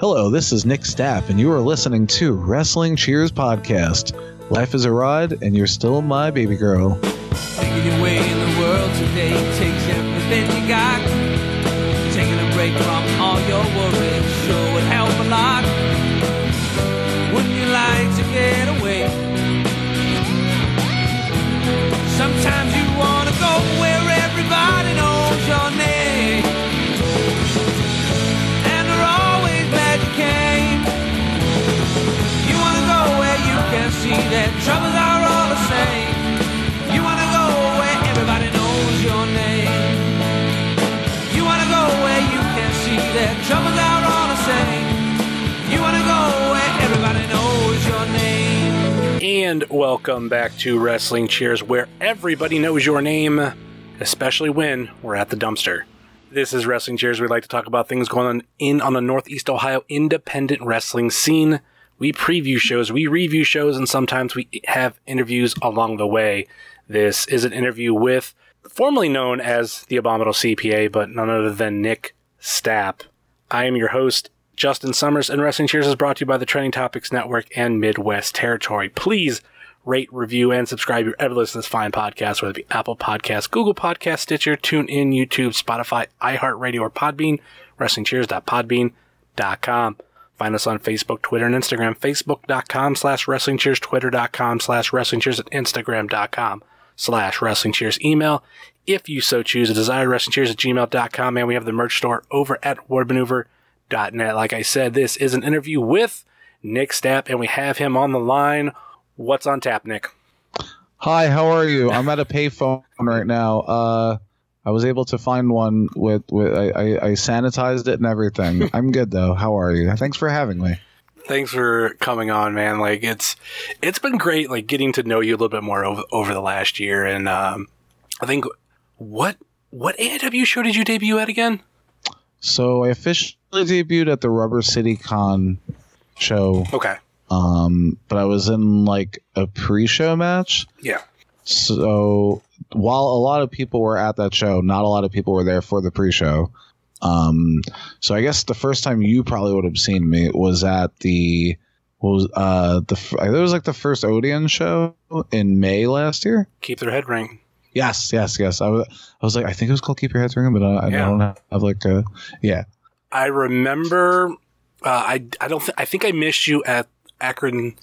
Hello, this is Nick Stapp, and you are listening to Wrestling Cheers Podcast. Life is a ride, and you're still my baby girl. Troubles same. You wanna go where everybody knows your name. And welcome back to Wrestling Cheers, where everybody knows your name, especially when we're at the dumpster. This is Wrestling Cheers. We like to talk about things going on in on the Northeast Ohio independent wrestling scene. We preview shows, we review shows, and sometimes we have interviews along the way. This is an interview with formerly known as the Abominable CPA, but none other than Nick Stapp. I am your host, Justin Summers, and Wrestling Cheers is brought to you by the Trending Topics Network and Midwest Territory. Please rate, review, and subscribe your ever listen to this fine podcast, whether it be Apple Podcasts, Google Podcasts, Stitcher, TuneIn, YouTube, Spotify, iHeartRadio, or Podbean. WrestlingCheers.podbean.com. Find us on Facebook, Twitter, and Instagram. Facebook.com slash Wrestling WrestlingCheers, Twitter.com slash WrestlingCheers, and Instagram.com slash WrestlingCheers. Email, if you so choose, a desire WrestlingCheers at gmail.com. And we have the merch store over at WordManeuver.net. Like I said, this is an interview with Nick Stapp, and we have him on the line. What's on tap, Nick? Hi, how are you? I'm at a payphone right now. Uh, I was able to find one with, with I, I, I sanitized it and everything. I'm good though. How are you? Thanks for having me. Thanks for coming on, man. Like it's it's been great, like getting to know you a little bit more over, over the last year. And um, I think what what AIW show did you debut at again? So I officially debuted at the Rubber City Con show, Okay, um, but I was in like a pre-show match. yeah, So while a lot of people were at that show, not a lot of people were there for the pre-show. Um, so I guess the first time you probably would have seen me was at the was uh the it was like the first Odeon show in May last year. keep their head ring. Yes, yes, yes. I was I was like I think it was called Keep Your Heads Ringing, but I, I Yeah. don't have, have like a yeah. I remember. Uh, I I don't. Th- I think I missed you at Akron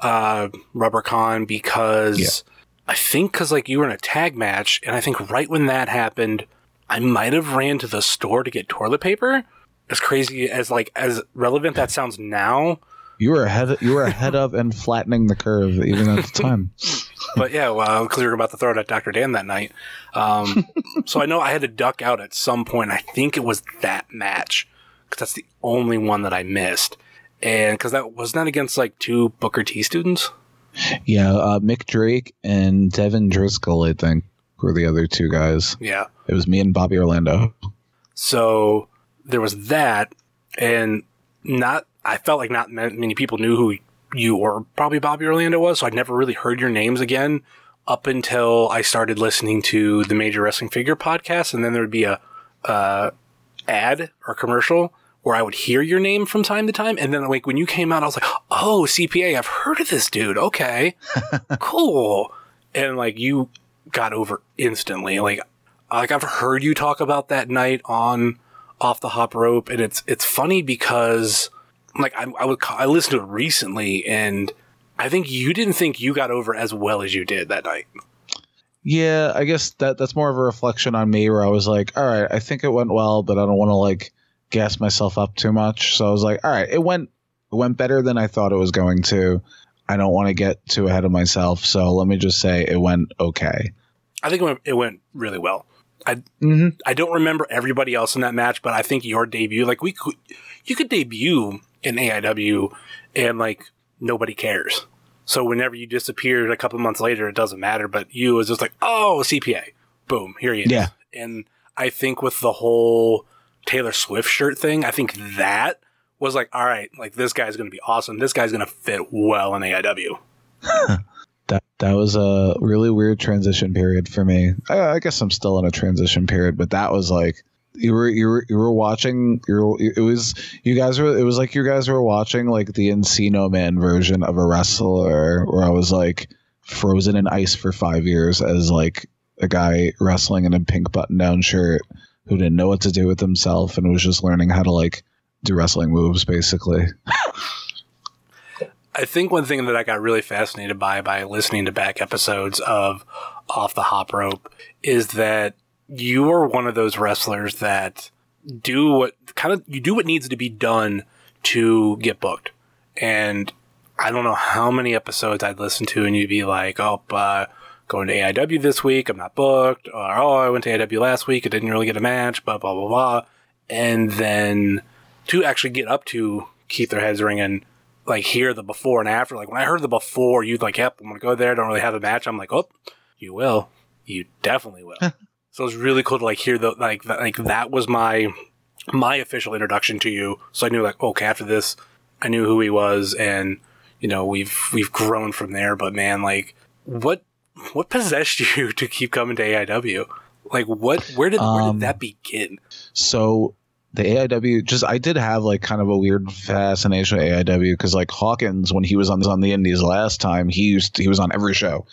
uh, RubberCon because Yeah. I think because like you were in a tag match, and I think right when that happened, I might have ran to the store to get toilet paper. As crazy as like as relevant that sounds now, You were ahead. You were ahead of and flattening the curve even at the time. but yeah, well, because we were about to throw it at Dr. Dan that night. Um, so I know I had to duck out at some point. I think it was that match because that's the only one that I missed. And because that was not against like two Booker T students. Yeah, uh, Mick Drake and Devin Driscoll, I think, were the other two guys. Yeah. It was me and Bobby Orlando. So there was that, and not. I felt like not many people knew who you or probably Bobby Orlando was. So I'd never really heard your names again up until I started listening to the Major Wrestling Figure podcast, and then there would be a uh, ad or commercial where I would hear your name from time to time, and then like when you came out, I was like, "Oh, CPA, I've heard of this dude. Okay, cool." And like you got over instantly. Like like I've heard you talk about that night on off the hop rope, and it's it's funny because like I I, would, I listened to it recently, and I think you didn't think you got over as well as you did that night. Yeah, I guess that that's more of a reflection on me where I was like, all right, I think it went well, but I don't want to like gas myself up too much. So I was like, all right, it went it went better than I thought it was going to. I don't want to get too ahead of myself, so let me just say it went okay. I think it went, it went really well. I Mm-hmm. I don't remember everybody else in that match, but I think your debut, like we could, you could debut in AIW, and like nobody cares. So whenever you disappeared a couple months later, it doesn't matter. But you was just like, oh, CPA, boom, here he is. Yeah. And I think with the whole Taylor Swift shirt thing, I think that was like, all right, like this guy's going to be awesome. This guy's going to fit well in AIW. That that was a really weird transition period for me. I, I guess I'm still in a transition period, but that was like you were you were you were watching you it was you guys were it was like you guys were watching like the Encino Man version of a wrestler where I was like frozen in ice for five years as like a guy wrestling in a pink button down shirt who didn't know what to do with himself and was just learning how to like do wrestling moves basically. I think one thing that I got really fascinated by by listening to back episodes of Off the Hop Rope is that you are one of those wrestlers that do what kind of you do what needs to be done to get booked. And I don't know how many episodes I'd listen to and you'd be like, "Oh, uh, going to AIW this week, I'm not booked," or "Oh, I went to AIW last week, I didn't really get a match," blah blah blah blah. And then to actually get up to keep their heads ringing like hear the before and after. Like when I heard the before, you'd like, yep, I'm gonna go there. Don't really have a match. I'm like, oh, you will. You definitely will. so it was really cool to like hear the like that, like that was my my official introduction to you. So I knew like, okay, after this, I knew who he was, and you know we've we've grown from there. But man, like what what possessed you to keep coming to AIW? Like what? Where did where Um, did that begin? so the AIW just I did have like kind of a weird fascination with AIW because like Hawkins when he was on on the Indies last time he used he was on every show,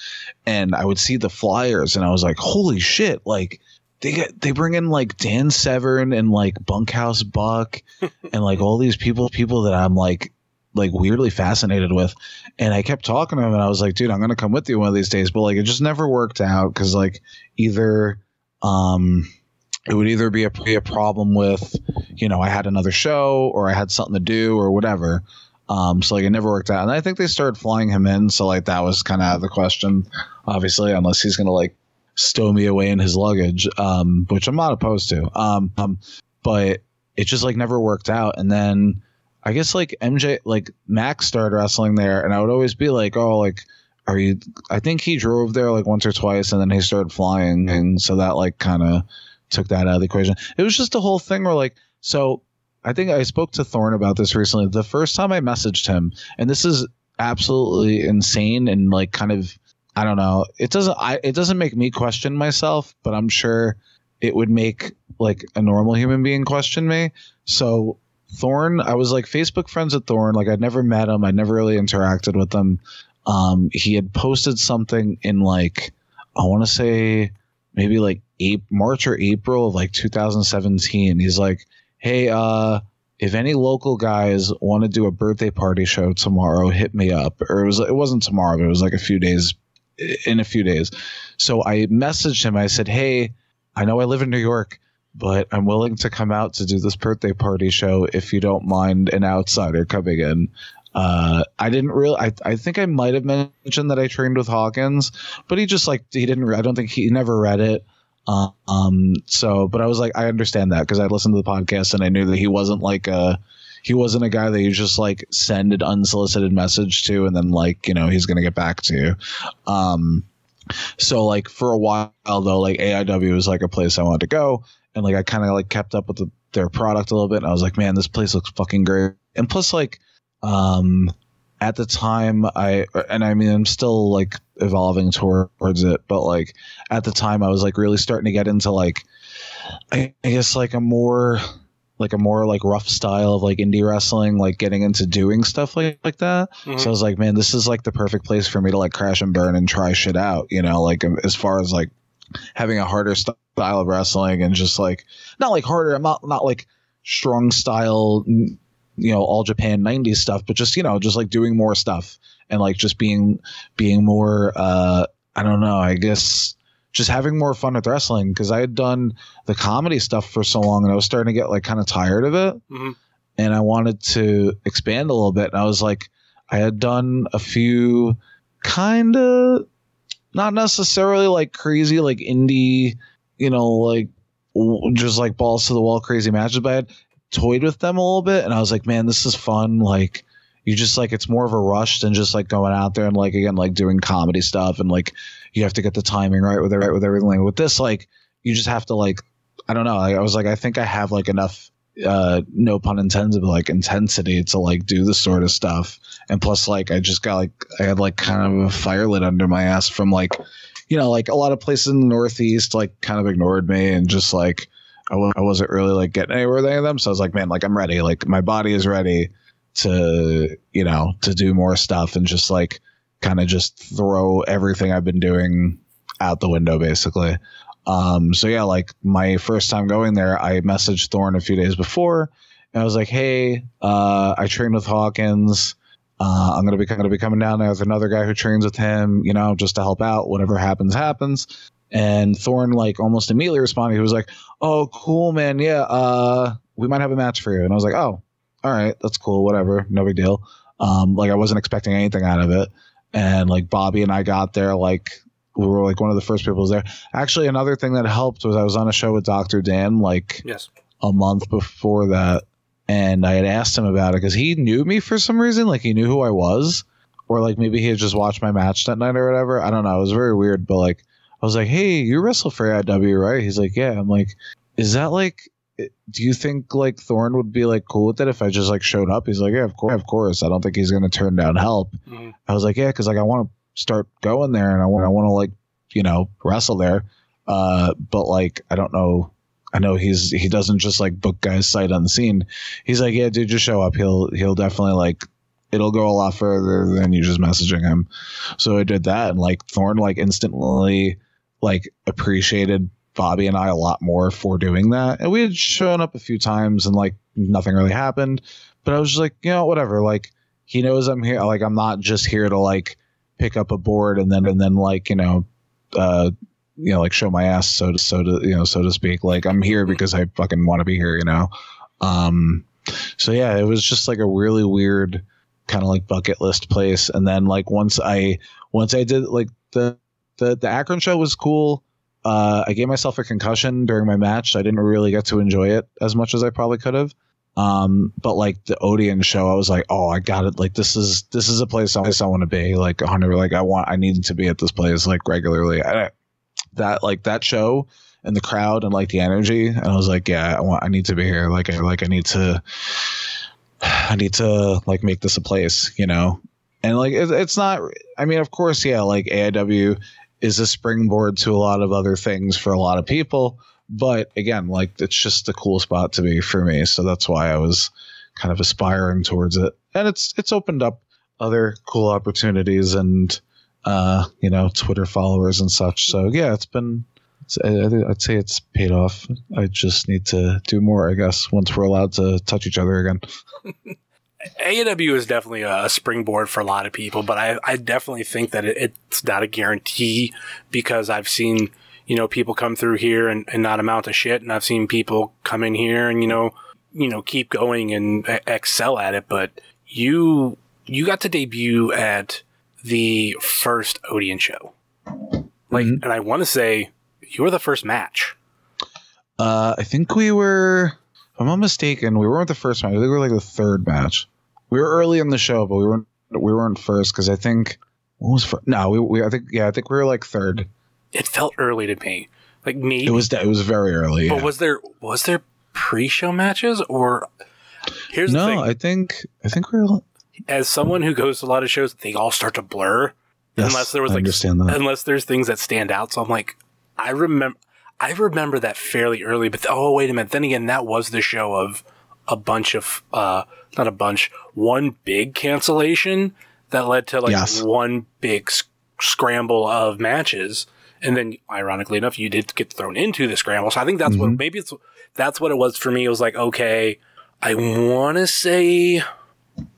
and I would see the flyers and I was like holy shit like they get they bring in like Dan Severn and like Bunkhouse Buck and like all these people people that I'm like like weirdly fascinated with. And I kept talking to him and I was like dude I'm gonna come with you one of these days. But like it just never worked out because like either um it would either be a, be a problem with, you know, I had another show or I had something to do or whatever. Um, so like it never worked out. And I think they started flying him in. So like that was kind of out of the question, obviously, unless he's going to like stow me away in his luggage, um, which I'm not opposed to. Um, um, but it just like never worked out. And then I guess like MJ, like Max started wrestling there and I would always be like, oh, like, are you, I think he drove there like once or twice and then he started flying. And so that like kind of, took that out of the equation. It was just a whole thing where like so I think I spoke to Thorne about this recently. The first time I messaged him, and this is absolutely insane and like kind of I don't know. It doesn't I it doesn't make me question myself, but I'm sure it would make like a normal human being question me. So Thorne, I was like Facebook friends with Thorne. Like I'd never met him. I'd never really interacted with him. Um, he had posted something in like I want to say maybe like March or April of like 2017. He's like, "Hey, uh, if any local guys want to do a birthday party show tomorrow, hit me up." Or it was it wasn't tomorrow, but it was like a few days in a few days. So I messaged him. I said, "Hey, I know I live in New York." But I'm willing to come out to do this birthday party show if you don't mind an outsider coming in. Uh, I didn't really. I, I think I might have mentioned that I trained with Hawkins, but he just like he didn't. I don't think he never read it. Um. So, but I was like, I understand that because I listened to the podcast and I knew that he wasn't like a. He wasn't a guy that you just like send an unsolicited message to and then like you know he's gonna get back to you. Um. So like for a while though, like AIW was like a place I wanted to go, and like I kind of like kept up with the, their product a little bit, and I was like, man, this place looks fucking great. And plus, like um at the time i and i mean i'm still like evolving towards it but like at the time i was like really starting to get into like i, I guess like a more like a more like rough style of like indie wrestling like getting into doing stuff like like that Mhm. so i was like man this is like the perfect place for me to like crash and burn and try shit out you know like um, as far as like having a harder style of wrestling and just like not like harder i'm not not like strong style you know all japan 90s stuff but just you know just like doing more stuff and like just being being more uh i don't know i guess just having more fun with wrestling because i had done the comedy stuff for so long and i was starting to get like kind of tired of it Mhm. and i wanted to expand a little bit and i was like i had done a few kind of not necessarily like crazy like indie you know like just like balls to the wall crazy matches but i had toyed with them a little bit and I was like, man, this is fun. Like you just like it's more of a rush than just like going out there and like again like doing comedy stuff and like you have to get the timing right with it right with everything. Like, with this, like you just have to like I don't know. Like, I was like, I think I have like enough uh no pun intended but like intensity to like do this sort of stuff and plus like i just got like i had like kind of a fire lit under my ass from like you know like a lot of places in the northeast like kind of ignored me and just like I w- I wasn't really like getting anywhere with any of them. So I was like, man, like I'm ready. Like my body is ready to, you know, to do more stuff and just like kind of just throw everything I've been doing out the window basically. Um, so yeah, like my first time going there, I messaged Thorne a few days before and I was like, Hey, uh, I trained with Hawkins. Uh, I'm gonna be gonna be coming down there with another guy who trains with him, you know, just to help out. Whatever happens, happens. And Thorne like almost immediately responded. He was like, "Oh, cool, man. Yeah, uh, we might have a match for you." And I was like, "Oh, all right, that's cool. Whatever, no big deal." Um, like I wasn't expecting anything out of it. And like Bobby and I got there, like we were like one of the first people there. Actually, another thing that helped was I was on a show with Dr. Dan like Yes. a month before that, and I had asked him about it because he knew me for some reason, like he knew who I was, or like maybe he had just watched my match that night or whatever. I don't know. It was very weird, but like I was like, "Hey, you wrestle for AIW, right?" He's like, "Yeah." I'm like, "Is that like?" Do you think like Thorne would be like cool with it if I just like showed up? He's like, yeah, of course, of course. I don't think he's gonna turn down help. Mhm. I was like, yeah, because like I want to start going there and I want I want to like you know wrestle there, uh, but like I don't know. I know he's he doesn't just like book guys sight unseen. He's like, yeah, dude, just show up. He'll he'll definitely like it'll go a lot further than you just messaging him. So I did that and like Thorne like instantly like appreciated Bobby and I a lot more for doing that. And we had shown up a few times and like nothing really happened. But I was just like, you know, whatever. Like he knows I'm here. Like I'm not just here to like pick up a board and then and then like you know, uh, you know, like show my ass so to so to you know so to speak. Like I'm here because I fucking want to be here. You know. Um. So yeah, it was just like a really weird kind of like bucket list place. And then like once I once I did like the the the Akron show was cool. Uh, I gave myself a concussion during my match. I didn't really get to enjoy it as much as I probably could have. Um, but like the Odeon show, I was like, oh, I got it. Like this is this is a place I, want to be. Like a hundred. Like I want. I needed to be at this place like regularly. I, that like that show and the crowd and like the energy, and I was like, yeah, I want. I need to be here. Like I like I need to. I need to like make this a place, you know. And like it, it's not. I mean, of course, yeah. Like AIW is a springboard to a lot of other things for a lot of people. But again, like it's just a cool spot to be for me. So that's why I was kind of aspiring towards it. And it's it's opened up other cool opportunities and uh, you know, Twitter followers and such. So yeah, it's been I'd say it's paid off. I just need to do more, I guess, once we're allowed to touch each other again. AIW is definitely a springboard for a lot of people, but I, I definitely think that it, it's not a guarantee because I've seen, you know, people come through here and, and not amount to shit. And I've seen people come in here and, you know, you know, keep going and excel at it. But you, you got to debut at the first Odeon show. Like, Mhm. and I want to say you were the first match. Uh, I think we were, if I'm not mistaken, we weren't the first match. I think we were like the third match. We were early in the show, but we weren't we weren't first because I think what was first? No, we, we I think yeah, I think we were like third. It felt early to me. Like maybe It was it was very early. But yeah. was there was there pre-show matches or here's the no? I think I think we were. As someone who goes to a lot of shows, they all start to blur Yes, unless there was like unless there's things that stand out. So I'm like, I remember I remember that fairly early. But oh wait a minute, then again, that was the show of a bunch of uh not a bunch, one big cancellation that led to like Yes. one big s- scramble of matches. And then, ironically enough, you did get thrown into the scramble. So I think that's what Mhm. maybe it's that's what it was for me. It was like, okay, I want to say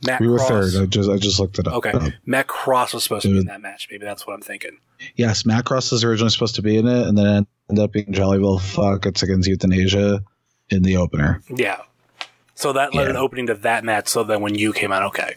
Matt we were Cross. third. I just I just looked it up. Okay, Uh, Matt Cross was supposed to be in that match. Maybe that's what I'm thinking. yes, Matt Cross was originally supposed to be in it, and then it ended up being Jollyville Fuck It's against Euthanasia in the opener. Yeah. So that led Yeah. an opening to that match. So then when you came out, okay,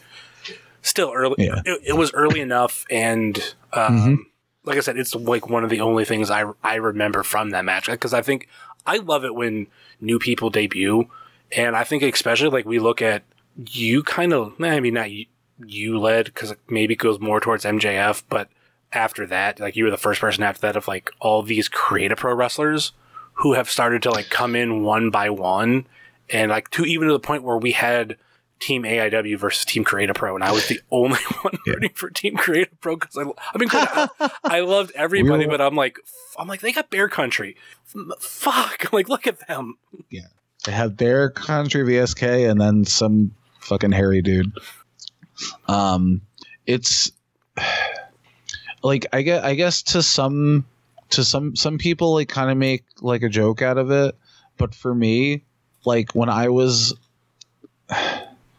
still early. Yeah. It, it was early enough, and um, Mhm. like I said, it's like one of the only things I I remember from that match because I think I love it when new people debut, and I think especially like we look at you kind of I mean not you, you led because maybe it goes more towards MJF, but after that, like you were the first person after that of like all these creative pro wrestlers who have started to like come in one by one and like to even to the point where we had Team AIW versus Team Creative Pro, and I was the only one Yeah. rooting for Team Creative Pro because I, I mean, I, I loved everybody, but I'm like, f- I'm like, they got Bear Country, fuck, like, look at them. Yeah, they have Bear Country VSK and then some fucking hairy dude. Um, it's like I get I guess to some to some some people like kind of make like a joke out of it, but for me, like when I was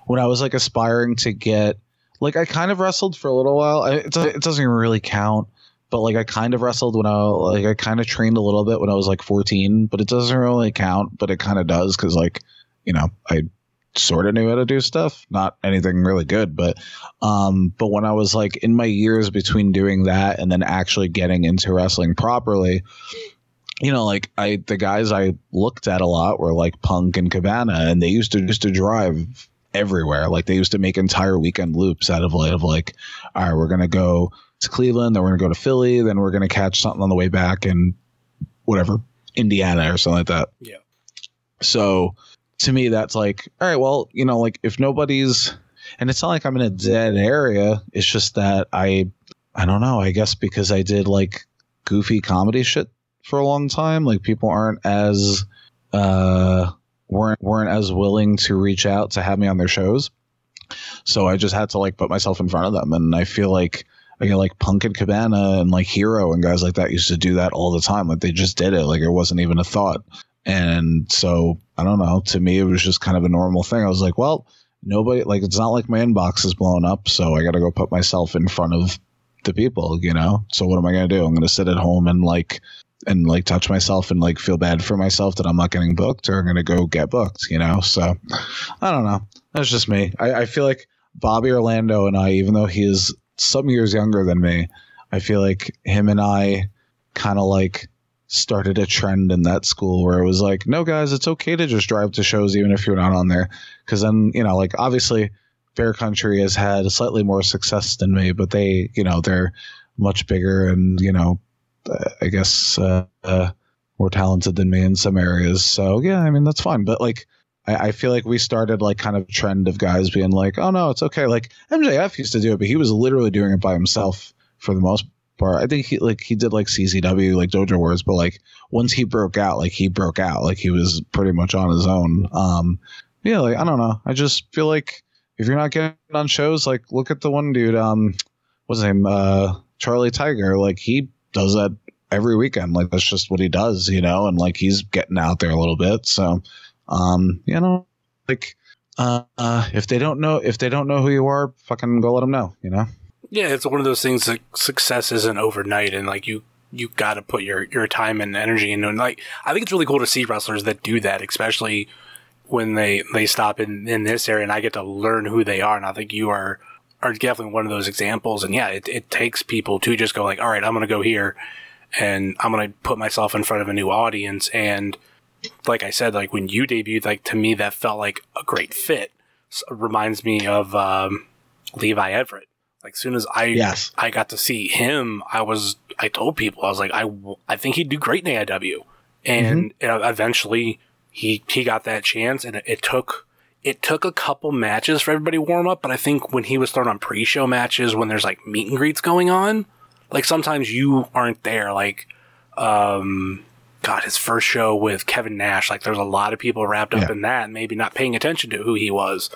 when I was like aspiring to get like I kind of wrestled for a little while. I, it, it doesn't really count, but like I kind of wrestled when I like I kind of trained a little bit when I was like 14, but it doesn't really count, but it kind of does cuz like, you know, I sort of knew how to do stuff, not anything really good, but um but when I was like in my years between doing that and then actually getting into wrestling properly, you know, like I the guys I looked at a lot were like Punk and Cabana and they used to used to drive everywhere. Like they used to make entire weekend loops out of like, of like all right, we're going to go to Cleveland, then we're going to go to Philly, then we're going to catch something on the way back in whatever, Indiana or something like that. Yeah. So to me, that's like, all right, well, you know, like if nobody's, and it's not like I'm in a dead area. It's just that I, I don't know. I guess because I did like goofy comedy shit for a long time, like people aren't as, uh, weren't weren't as willing to reach out to have me on their shows. So I just had to like put myself in front of them, and I feel like I get like Punk and Cabana and like Hero and guys like that used to do that all the time. Like they just did it. Like it wasn't even a thought. And so I don't know. To me, it was just kind of a normal thing. I was like, well, nobody like it's not like my inbox is blown up, so I got to go put myself in front of the people, you know. So what am I gonna do? I'm gonna sit at home and like and like touch myself and like feel bad for myself that I'm not getting booked, or I'm gonna go get booked, you know. So I don't know. That's just me. I, I feel like Bobby Orlando and I, even though he is some years younger than me, I feel like him and I kind of like started a trend in that school where it was like, no, guys, it's okay to just drive to shows even if you're not on there. Because then, you know, like obviously Bear Country has had slightly more success than me, but they, you know, they're much bigger and, you know, I guess uh, uh, more talented than me in some areas. So, yeah, I mean, that's fine. But like, I, I feel like we started like kind of trend of guys being like, oh no, it's okay. Like MJF used to do it, but he was literally doing it by himself for the most part. I think he like he did like CZW, like Dojo Wars, but like once he broke out, like he broke out, like he was pretty much on his own. Um, yeah, like I don't know. I just feel like if you're not getting on shows, like look at the one dude, um, what's his name, uh, Charlie Tiger. Like he does that every weekend. Like that's just what he does, you know. And like he's getting out there a little bit. So, um, you know, like uh, uh, if they don't know if they don't know who you are, fucking go let them know, you know. Yeah, it's one of those things that success isn't overnight, and like you, you got to put your your time and energy into. And like, I think it's really cool to see wrestlers that do that, especially when they they stop in in this area, and I get to learn who they are. And I think you are are definitely one of those examples. And yeah, it it takes people to just go like, all right, I'm gonna go here, and I'm gonna put myself in front of a new audience. And like I said, like when you debuted, like to me that felt like a great fit. S reminds me of um, Levi Everett. Like soon as I Yes. I got to see him, I was I told people I was like I, I think he'd do great in AIW, and uh, eventually he he got that chance, and it, it took it took a couple matches for everybody to warm up. But I think when he was thrown on pre-show matches, when there's like meet and greets going on, like sometimes you aren't there. Like, um, God, his first show with Kevin Nash, like there's a lot of people wrapped up Yeah. in that, and maybe not paying attention to who he was.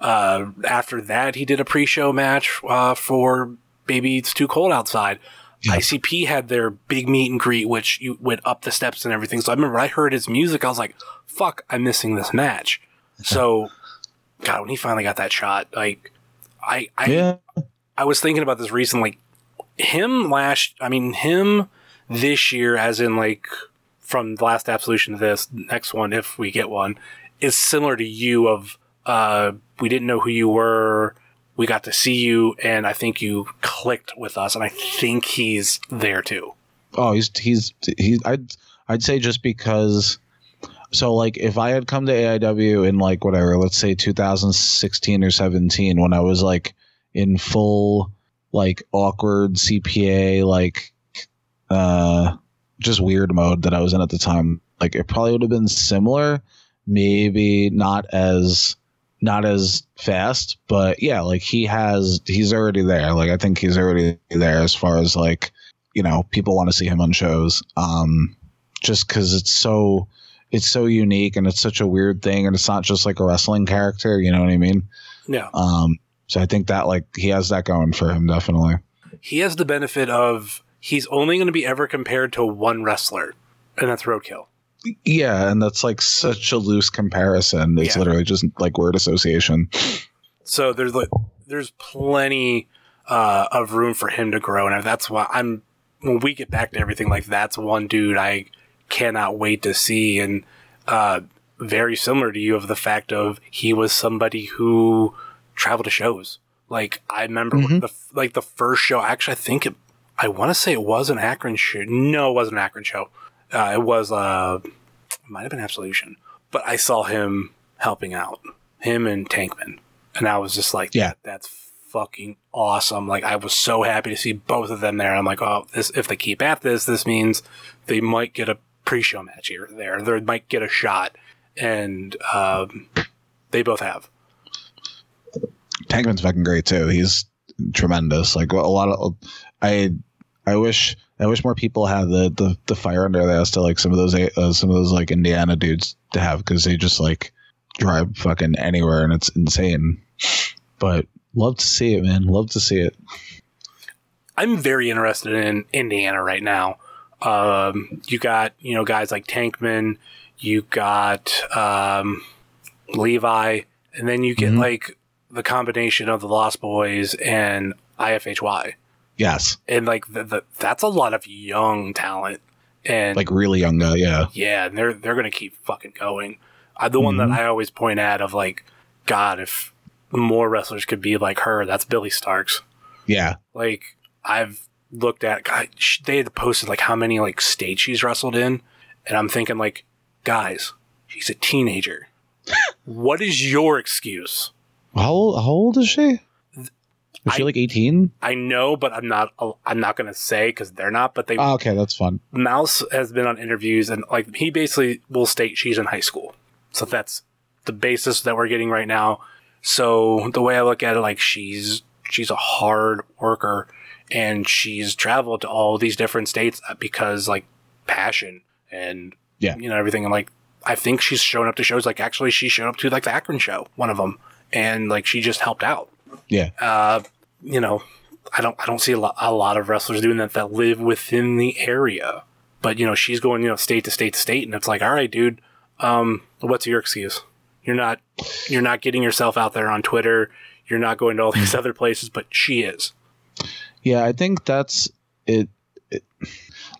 Uh, after that, he did a pre-show match uh, for Baby It's Too Cold Outside. Yeah. ICP had their big meet and greet, which you went up the steps and everything. So I remember I heard his music. I was like, "Fuck, I'm missing this match." So, God, when he finally got that shot, like, I, I, yeah. I was thinking about this recently. Him last, I mean, him this year, as in like from the last Absolution to this next one, if we get one, is similar to you. Of uh, we didn't know who you were, we got to see you, and I think you clicked with us, and I think he's there too. Oh, he's he's he. I'd I'd say just because. So like, if I had come to AIW in like whatever, let's say 2016 or 17, when I was like in full like awkward CPA like uh just weird mode that I was in at the time, like it probably would have been similar, maybe not as not as fast, but yeah, like he has, he's already there. Like I think he's already there as far as like, you know, people want to see him on shows. Um, just because it's so, it's so unique and it's such a weird thing, and it's not just like a wrestling character. You know what I mean? Yeah. Um, so I think that like he has that going for him definitely. He has the benefit of he's only going to be ever compared to one wrestler, and that's Roadkill. Yeah, and that's like such a loose comparison. It's Yeah. literally just like word association. So there's like there's plenty uh, of room for him to grow, and that's why I'm when we get back to everything like that's one dude I cannot wait to see, and uh, very similar to you of the fact of he was somebody who traveled to shows. Like I remember Mhm. the like the first show. Actually, I think it. I want to say it was an Akron show. No, it wasn't an Akron show. Uh, it was uh, it might have been Absolution, but I saw him helping out him and Tankman, and I was just like, Yeah. that's fucking awesome. Like I was so happy to see both of them there. I'm like, oh, this if they keep at this, this means they might get a pre-show match here there. They might get a shot, and um, they both have. Tankman's fucking great too. He's tremendous. Like a lot of I I wish I wish more people had the the, the fire under their ass to like some of those uh, some of those like Indiana dudes to have because they just like drive fucking anywhere and it's insane. But love to see it, man. Love to see it. I'm very interested in Indiana right now. Um, you got you know guys like Tankman, you got um, Levi, and then you get Mhm. like the combination of the Lost Boys and IFHY, Yes, and like the, the, that's a lot of young talent. And like really young guy. Yeah, yeah, and they're they're gonna keep fucking going. I, the one that Mhm. I always point at of like, God, if more wrestlers could be like her, that's Billie Starkz. yeah. Like I've looked at, God, they had posted like how many like states she's wrestled in, and I'm thinking like, guys, she's a teenager. what is your excuse? How old, how old is she? Is she I- like eighteen? I know, but I'm not. Uh, I'm not gonna say because they're not. But they Oh, okay, that's fun. Mouse has been on interviews and like he basically will state she's in high school. So that's the basis that we're getting right now. So the way I look at it, like she's she's a hard worker and she's traveled to all these different states because like passion and Yeah. you know everything. And like I think she's shown up to shows. Like actually, she showed up to like the Akron show, one of them, and like she just helped out. Yeah. Uh, you know, I don't I don't see a lot, a lot of wrestlers doing that that live within the area. But you know, she's going you know state to state to state, and it's like, all right, dude, um, what's your excuse? You're not you're not getting yourself out there on Twitter. You're not going to all these other places, but she is. Yeah, I think that's it, it.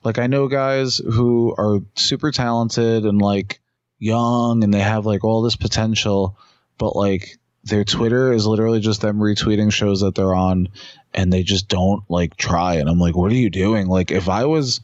Like I know guys who are super talented and like young and they have like all this potential, but like their Twitter is literally just them retweeting shows that they're on and they just don't like try and I'm like what are you doing? Like if I was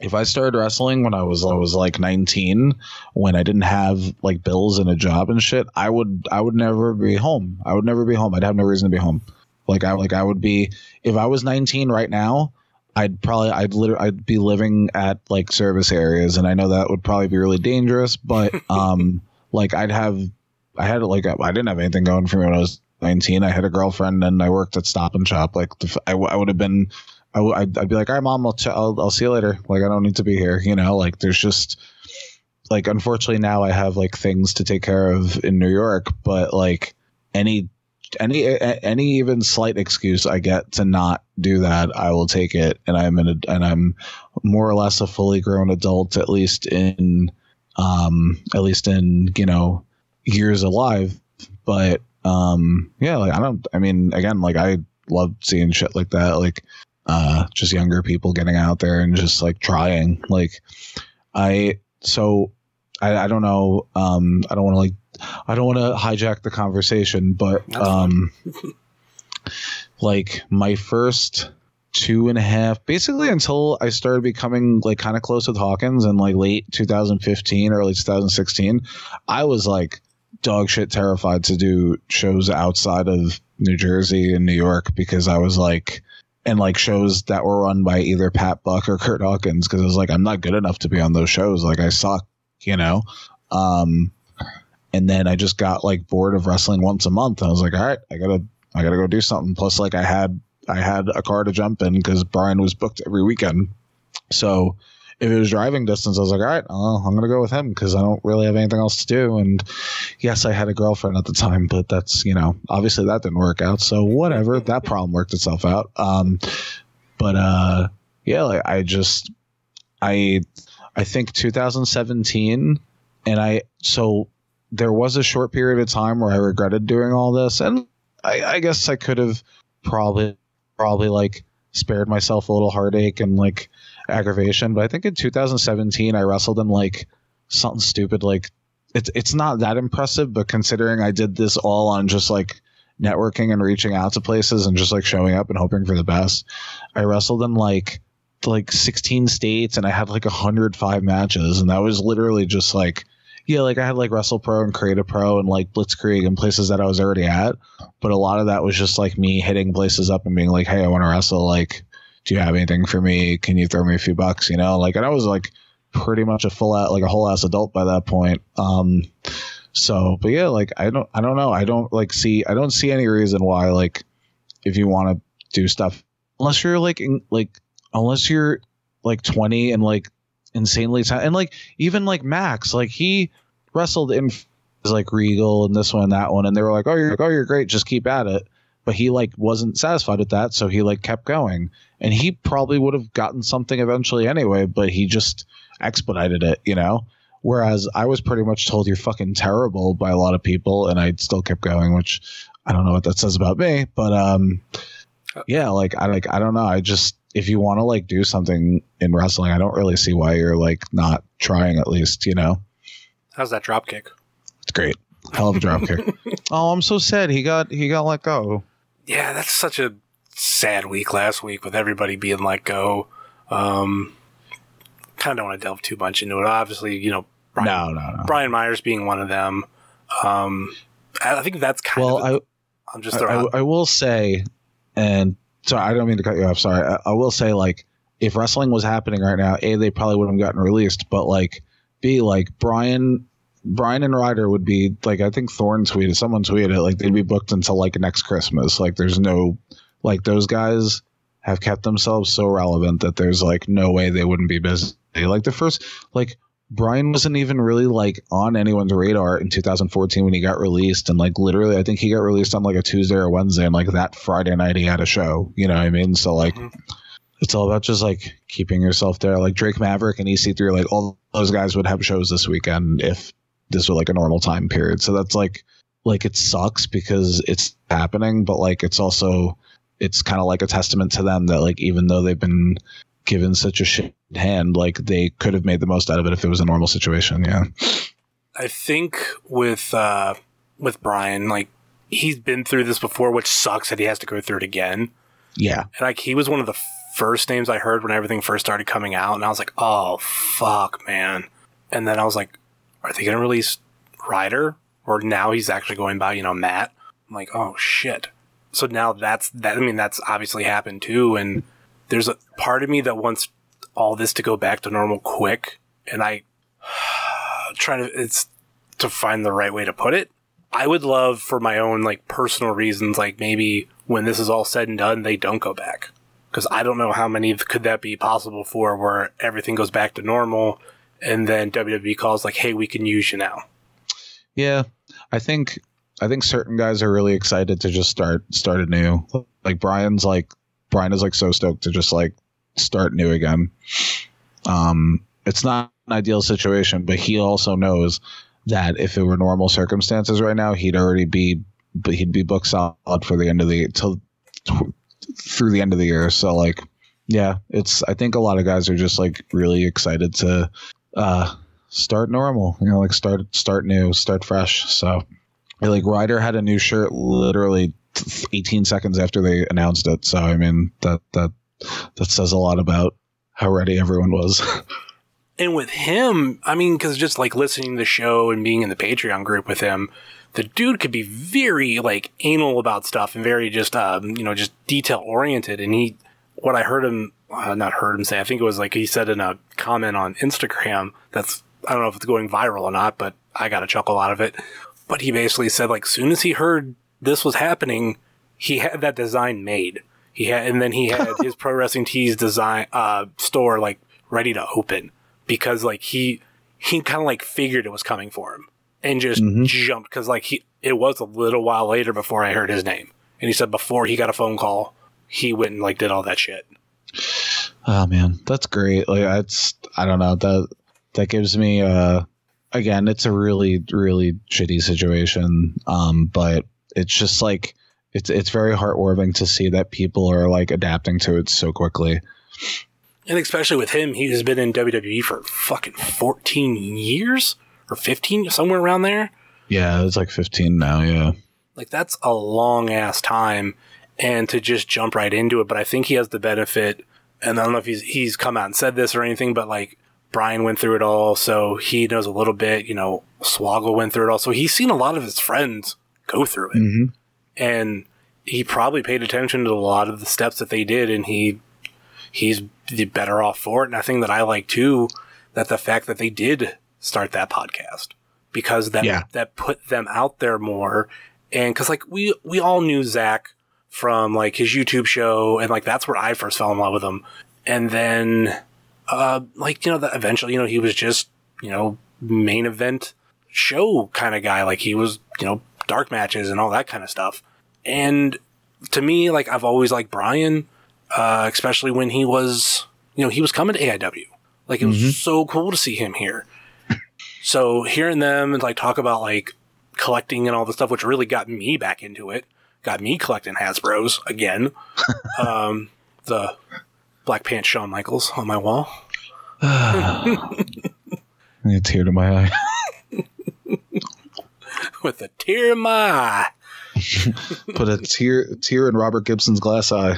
if I started wrestling when I was I was like 19 when I didn't have like bills and a job and shit, I would I would never be home. I would never be home. I'd have no reason to be home. Like I like I would be if I was 19 right now, I'd probably I'd literally I'd be living at like service areas, and I know that would probably be really dangerous. But um, like I'd have I had like I didn't have anything going for me when I was 19. I had a girlfriend and I worked at Stop and Shop. Like I, I would have been. I w- I'd, I'd be like, all right, mom, I'll, ch- I'll I'll see you later. Like I don't need to be here. You know, like there's just like unfortunately now I have like things to take care of in New York, but like any any any even slight excuse I get to not do that, I will take it, and I'm and I'm more or less a fully grown adult, at least in um at least in you know years alive. But um yeah, like I don't. I mean, again, like I love seeing shit like that, like uh just younger people getting out there and just like trying. Like I so I, I don't know. Um, I don't want to like I don't want to hijack the conversation, but um, like my first two and a half, basically until I started becoming like kind of close with Hawkins in like late 2015, early 2016, I was like dog shit terrified to do shows outside of New Jersey and New York because I was like, and like shows that were run by either Pat Buck or Kurt Hawkins because I was like, I'm not good enough to be on those shows. Like I suck, you know? Um, and then I just got like bored of wrestling once a month. I was like, all right, I gotta I gotta go do something. Plus, like I had I had a car to jump in because Brian was booked every weekend. So if it was driving distance, I was like, all right, uh, I'm gonna go with him because I don't really have anything else to do. And yes, I had a girlfriend at the time, but that's you know obviously that didn't work out. So whatever, that problem worked itself out. Um, but uh, yeah, like I just I I think 2017, and I so there was a short period of time where I regretted doing all this, and I, I guess I could have probably probably like spared myself a little heartache and like aggravation. But I think in 2017 I wrestled in like something stupid like it's it's not that impressive, but considering I did this all on just like networking and reaching out to places and just like showing up and hoping for the best, I wrestled in like like 16 states and I had like 105 matches and that was literally just like yeah, like I had like Wrestle Pro and Creative Pro and like Blitzkrieg and places that I was already at. But a lot of that was just like me hitting places up and being like, hey, I want to wrestle. Like, do you have anything for me? Can you throw me a few bucks? You know, like, and I was like pretty much a full out, like a whole ass adult by that point. Um, so, but yeah, like I don't, I don't know. I don't like see, I don't see any reason why, like, if you want to do stuff, unless you're like, in, like, unless you're like 20 and like insanely ta- and like even like Max, like he wrestled in like Regal and this one and that one, and they were like, "Oh, you're like, oh, you're great, just keep at it." But he like wasn't satisfied with that, so he like kept going, and he probably would have gotten something eventually anyway, but he just expedited it, you know. Whereas I was pretty much told you're fucking terrible by a lot of people, and I still kept going, which I don't know what that says about me, but um, yeah, like I like I don't know, I just if you want to like do something in wrestling, I don't really see why you're like not trying at least, you know. How's that drop kick? It's great. Hell of a drop kick. Oh, I'm so sad he got he got let go. Yeah, that's such a sad week last week with everybody being let go. Um, kind of don't want to delve too much into it. Obviously, you know, Brian, No, no, no. Brian Myers being one of them. Um, I I think that's kind Well, of. I I'm just I, throwing. I, I will say, and sorry, I don't mean to cut you off. Sorry, I, I will say, like, if wrestling was happening right now, a they probably wouldn't have gotten released, but like, b like Brian, Brian and Ryder would be like, I think Thorne tweeted, someone tweeted like they'd be booked until like next Christmas. Like, there's no, like those guys have kept themselves so relevant that there's like no way they wouldn't be busy. Like the first, like Brian wasn't even really like on anyone's radar in 2014 when he got released, and like literally, I think he got released on like a Tuesday or Wednesday, and like that Friday night he had a show. You know what I mean? So like, Mhm. it's all about just like keeping yourself there. Like Drake Maverick and EC3, like all those guys would have shows this weekend if this were like a normal time period. So that's like, like it sucks because it's happening, but like it's also it's kind of like a testament to them that like even though they've been given such a shit hand, like they could have made the most out of it if it was a normal situation. Yeah. I think with uh, with Brian, like he's been through this before, which sucks that he has to go through it again. Yeah. And like he was one of the first names I heard when everything first started coming out, and I was like, "Oh fuck, man!" And then I was like, "Are they gonna release Ryder?" Or now he's actually going by, you know, Matt. I'm like, "Oh shit!" So now that's that. I mean, that's obviously happened too, and there's a part of me that wants all this to go back to normal quick, and I try to it's to find the right way to put it. I would love for my own like personal reasons, like maybe when this is all said and done, they don't go back. Because I don't know how many could that be possible for where everything goes back to normal and then WWE calls like, hey, we can use you now. Yeah. I think I think certain guys are really excited to just start start anew. Like Brian's like Brian is like so stoked to just like start new again. Um it's not an ideal situation, but he also knows that if it were normal circumstances right now, he'd already be but he'd be booked solid for the end of the till through the end of the year. So like yeah, it's I think a lot of guys are just like really excited to uh start normal, you know, like start start new, start fresh. So like Ryder had a new shirt literally 18 seconds after they announced it. So I mean that that that says a lot about how ready everyone was. And with him, I mean, because just like listening to the show and being in the Patreon group with him, the dude could be very like anal about stuff and very just, um, you know, just detail oriented. And he, what I heard him, uh, not heard him say, I think it was like he said in a comment on Instagram that's, I don't know if it's going viral or not, but I got a chuckle out of it. But he basically said like soon as he heard this was happening, he had that design made. He had, and then he had his pro wrestling tees design uh, store like ready to open because like he he kind of like figured it was coming for him and just Mhm. jumped because like he it was a little while later before I heard his name and he said before he got a phone call he went and like did all that shit. Oh man, that's great. Like that's I don't know that that gives me uh again it's a really really shitty situation um but it's just like it's it's very heartwarming to see that people are like adapting to it so quickly. And especially with him, he's been in WWE for fucking 14 years or 15, somewhere around there. Yeah, it's like 15 now, yeah. Like that's a long ass time and to just jump right into it. But I think he has the benefit, and I don't know if he's, he's come out and said this or anything, but like Brian went through it all. So he knows a little bit, you know, Swoggle went through it all. So he's seen a lot of his friends go through it. hmm and he probably paid attention to a lot of the steps that they did and he he's the better off for it. And i think that i like too that the fact that they did start that podcast because that Yeah. that put them out there more. And because like we we all knew zach from like his youtube show and like that's where i first fell in love with him. And then uh like you know that eventually you know he was just you know main event show kind of guy. Like he was you know dark matches and all that kind of stuff and to me, like I've always liked Brian, uh, especially when he was, you know, he was coming to AIW. Like it was Mhm. so cool to see him here. So hearing them and like talk about like collecting and all the stuff, which really got me back into it, got me collecting Hasbro's again. um, the Black Pants Shawn Michaels on my wall. A tear to my eye. with a tear in my eye. Put a tear tear in Robert Gibson's glass eye.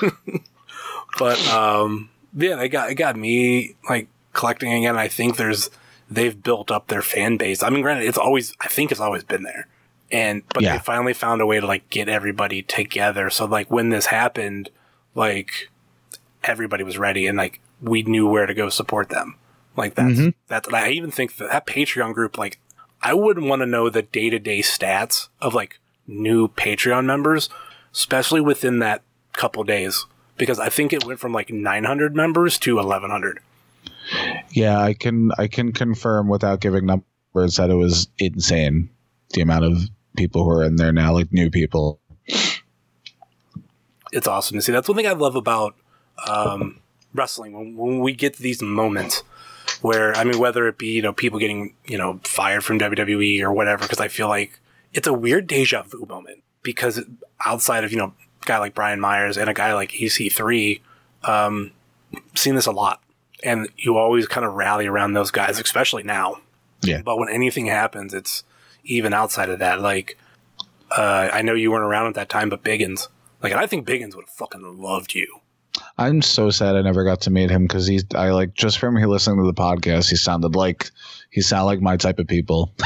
but um yeah they got it got me like collecting again i think there's they've built up their fan base i mean granted it's always i think it's always been there and but Yeah. they finally found a way to like get everybody together so like when this happened like everybody was ready and like we knew where to go support them like that's Mhm. that's i even think that that patreon group like i wouldn't want to know the day-to-day stats of like new patreon members especially within that couple days because I think it went from like 900 members to 1100. Yeah, I can I can confirm without giving numbers that it was insane the amount of people who are in there now, like new people. It's awesome to see. That's one thing I love about um, wrestling when, when we get to these moments where I mean, whether it be you know people getting you know fired from WWE or whatever, because I feel like it's a weird deja vu moment because outside of you know a guy like Brian Myers and a guy like EC3, um, seen this a lot, and you always kind of rally around those guys, especially now. Yeah. But when anything happens, it's even outside of that. Like, uh, I know you weren't around at that time, but Biggins, like, and I think Biggins would have fucking loved you. I'm so sad I never got to meet him because he's I like just from he listening to the podcast, he sounded like he sounded like my type of people.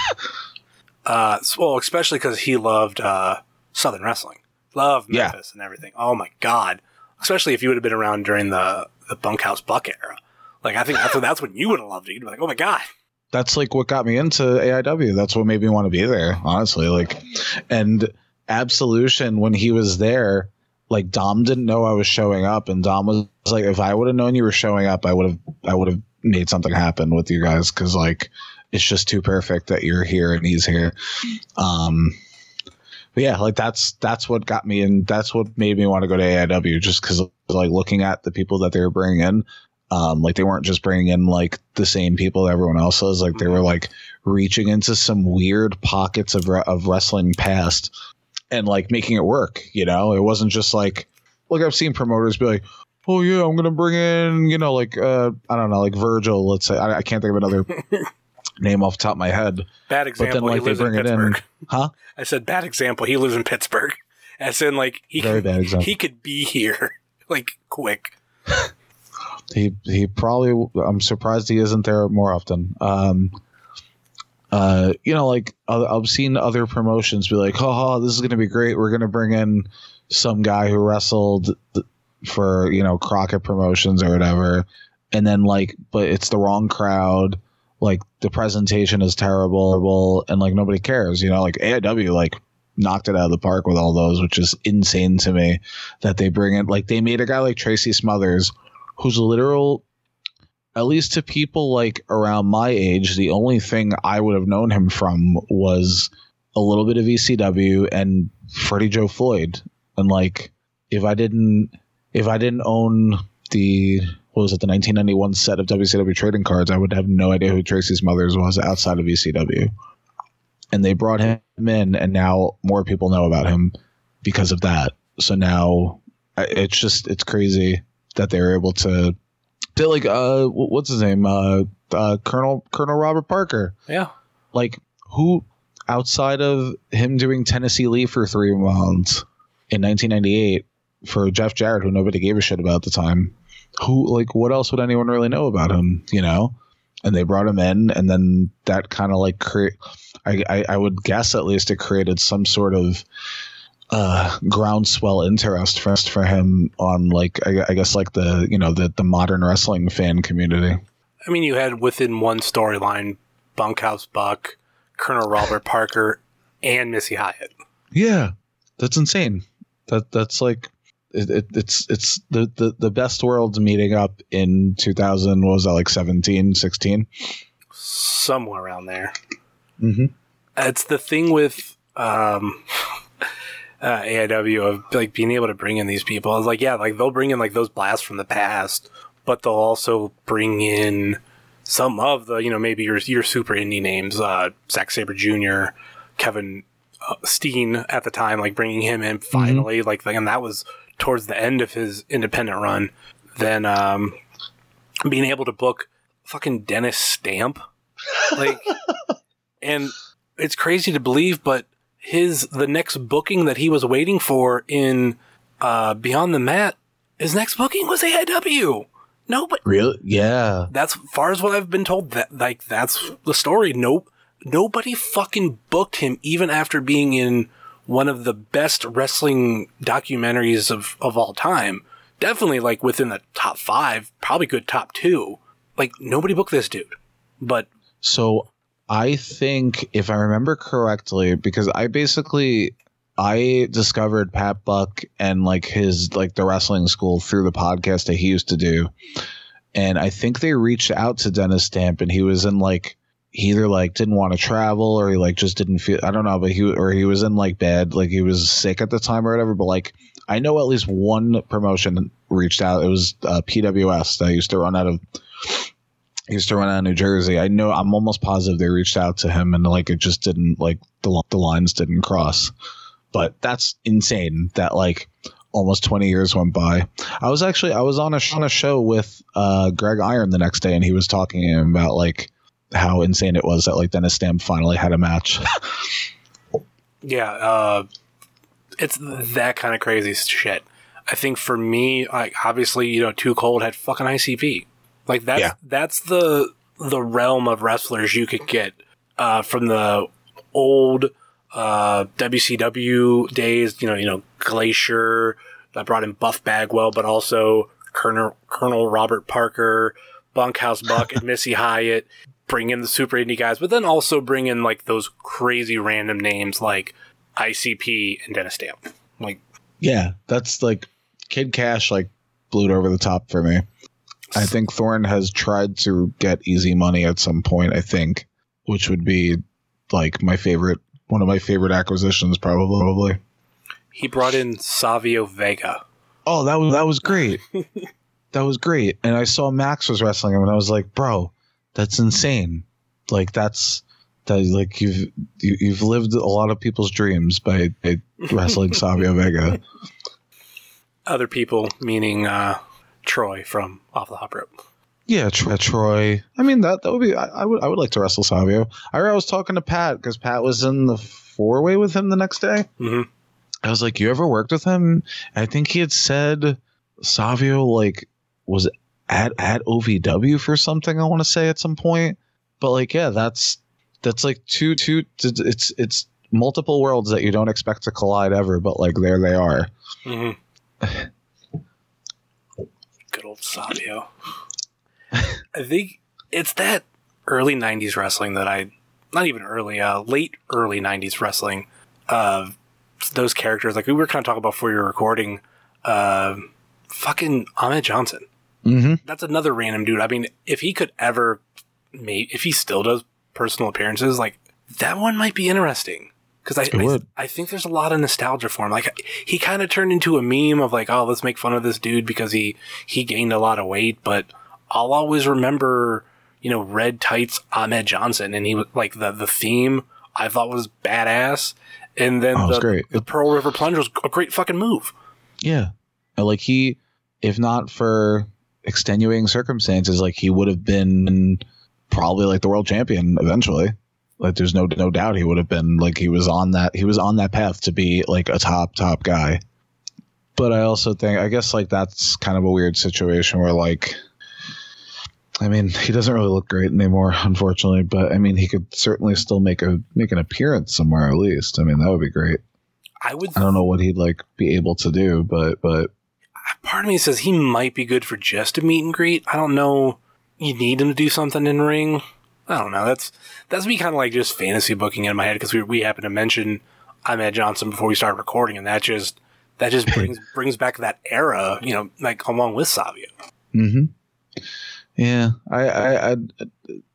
Uh, well, especially because he loved uh, Southern wrestling, loved Yeah. Memphis and everything. Oh my god! Especially if you would have been around during the the Bunkhouse Buck era. Like, I think that's that's when you would have loved it. You'd be like, oh my god. That's like what got me into AIW. That's what made me want to be there, honestly. Like and Absolution when he was there, like Dom didn't know I was showing up and Dom was like if I would have known you were showing up, I would have I would have made something happen with you guys cuz like it's just too perfect that you're here and he's here. Um but yeah, like that's that's what got me and that's what made me want to go to AIW just cuz like looking at the people that they were bringing in um like they weren't just bringing in like the same people everyone else was like they were like reaching into some weird pockets of re- of wrestling past and like making it work you know it wasn't just like like i've seen promoters be like oh yeah i'm gonna bring in you know like uh i don't know like virgil let's say i, I can't think of another name off the top of my head Bad example. But then like, he they bring it in- huh I said bad example. He lives in Pittsburgh. As in, like he Very could, bad example. he could be here like quick. he he probably i'm surprised he isn't there more often um uh you know like i've seen other promotions be like haha this is gonna be great. We're gonna bring in some guy who wrestled for you know crockett promotions or whatever. And then like but it's the wrong crowd. Like the presentation is terrible and like nobody cares. You know, like AIW like knocked it out of the park with all those, which is insane to me that they bring in like they made a guy like Tracy Smothers, who's literal at least to people like around my age, the only thing I would have known him from was a little bit of ECW and Freddie Joe Floyd. And like if I didn't if I didn't own the what was it, the 1991 set of WCW trading cards, I would have no idea who Tracy's Smothers was outside of ECW. And they brought him in, and now more people know about him because of that. So now it's just it's crazy that they're able to. To like uh, what's his name? Uh, uh, Colonel Colonel Robert Parker. Yeah. Like who outside of him doing Tennessee Lee for three months in 1998 for Jeff Jarrett, who nobody gave a shit about at the time. Who like what else would anyone really know about him? You know, and they brought him in, and then that kind of like create. I, I I would guess at least it created some sort of uh groundswell interest for for him on like I, I guess like the you know the the modern wrestling fan community. I mean, you had within one storyline Bunkhouse Buck, Colonel Robert Parker, and Missy Hyatt. Yeah, that's insane. That that's like it, it, it's it's the, the the best worlds meeting up in 2000 what was that like 17 16 Somewhere around there. mm-hmm. It's the thing with um, uh, AIW of like being able to bring in these people. I was like, yeah, like they'll bring in like those blasts from the past, but they'll also bring in some of the you know maybe your your super indie names, uh, Zack Sabre Jr., Kevin uh, Steen at the time, like bringing him in finally, like and that was towards the end of his independent run. Then um, being able to book fucking Dennis Stamp, like, and it's crazy to believe, but his the next booking that he was waiting for in uh, Beyond the Mat, his next booking was AIW. No, but really yeah that's far as what I've been told. That like that's the story. Nope, nobody fucking booked him even after being in one of the best wrestling documentaries of of all time. Definitely like within the top five, probably good top two. Like nobody booked this dude, but so i think if i remember correctly because i basically i discovered pat buck and like his like the wrestling school through the podcast that he used to do. And i think they reached out to dennis stamp and he was in like he either like didn't want to travel or he like just didn't feel i don't know but he or he was in like bed like he was sick at the time or whatever but like i know at least one promotion reached out. It was uh, pws that used to run out of he used to run out of New Jersey. I know I'm almost positive they reached out to him and like it just didn't like the the lines didn't cross. But that's insane that like almost 20 years went by. I was actually I was on a on a show with uh Greg Iron the next day and he was talking about like how insane it was that like Dennis Stamp finally had a match. Yeah, uh, it's that kind of crazy shit. I think for me, like obviously, you know, Too Cold had fucking ICP. Like that's Yeah. that's the the realm of wrestlers you could get uh, from the old uh, WCW days. You know, you know, Glacier. I brought in Buff Bagwell, but also Colonel Colonel Robert Parker, Bunkhouse Buck, and Missy Hyatt. Bring in the super indie guys, but then also bring in like those crazy random names like ICP and Dennis Stamp. Like, yeah, that's like Kid Kash like blew it over the top for me. I think Thorne has tried to get easy money at some point, I think, which would be like my favorite one of my favorite acquisitions probably. probably. he brought in Savio Vega. Oh, that was that was great. that was great. And I saw Max was wrestling him and I was like, "Bro, that's insane." Like that's that like you've you, you've lived a lot of people's dreams by, by wrestling Savio Vega. Other people, meaning uh, Troy from Off the Hop Rope. Yeah, Tro- Troy. I mean that that would be. I, I would I would like to wrestle Savio. I, I was talking to Pat because Pat was in the four way with him the next day. hmm I was like, "You ever worked with him?" I think he had said Savio like was at at OVW for something. I want to say at some point, but like, yeah, that's that's like two two. It's it's multiple worlds that you don't expect to collide ever, but like there they are. hmm Good old Savio. I think it's that early '90s wrestling that I, not even early, uh, late early '90s wrestling, uh, those characters like we were kind of talking about before you were recording, uh, fucking Ahmed Johnson. Mm-hmm. That's another random dude. I mean, if he could ever, make, if he still does personal appearances, like that one might be interesting. Because I, I. I think there's a lot of nostalgia for him. Like he kind of turned into a meme of like, oh, let's make fun of this dude because he he gained a lot of weight. But I'll always remember, you know, red tights Ahmed Johnson, and he was like the the theme I thought was badass. And then Oh, the, the Pearl River Plunge was a great fucking move. Yeah. Like he, if not for extenuating circumstances, like he would have been probably like the world champion eventually. Like there's no no doubt he would have been like he was on that he was on that path to be like a top top guy. But I also think I guess like that's kind of a weird situation where like I mean, he doesn't really look great anymore, unfortunately. But I mean, he could certainly still make a make an appearance somewhere at least. I mean, that would be great. I would I don't know what he'd like be able to do, but but part of me says he might be good for just a meet and greet. I don't know. You need him to do something in ring. I don't know. That's that's me kind of like just fantasy booking in my head because we we happened to mention Ahmed Johnson before we started recording, and that just that just brings brings back that era. You know, like along with Savio. hmm Yeah, I, I, I,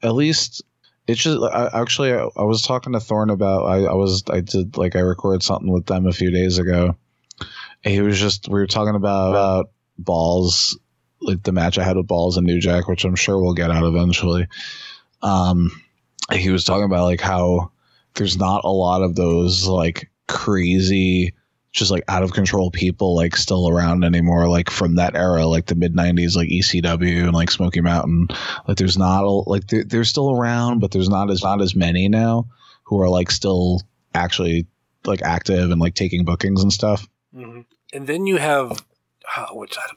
at least it's just I, actually I, I was talking to Thorne about I, I was I did like I recorded something with them a few days ago. And he was just we were talking about, about balls, like the match I had with balls and New Jack, which I'm sure we'll get out eventually. Um, he was talking about like how there's not a lot of those like crazy just like out of control people like still around anymore like from that era like the mid 90s like ecw and like smoky mountain like there's not a, like they're, they're still around but there's not as not as many now who are like still actually like active and like taking bookings and stuff Mm-hmm. And then you have, oh, which I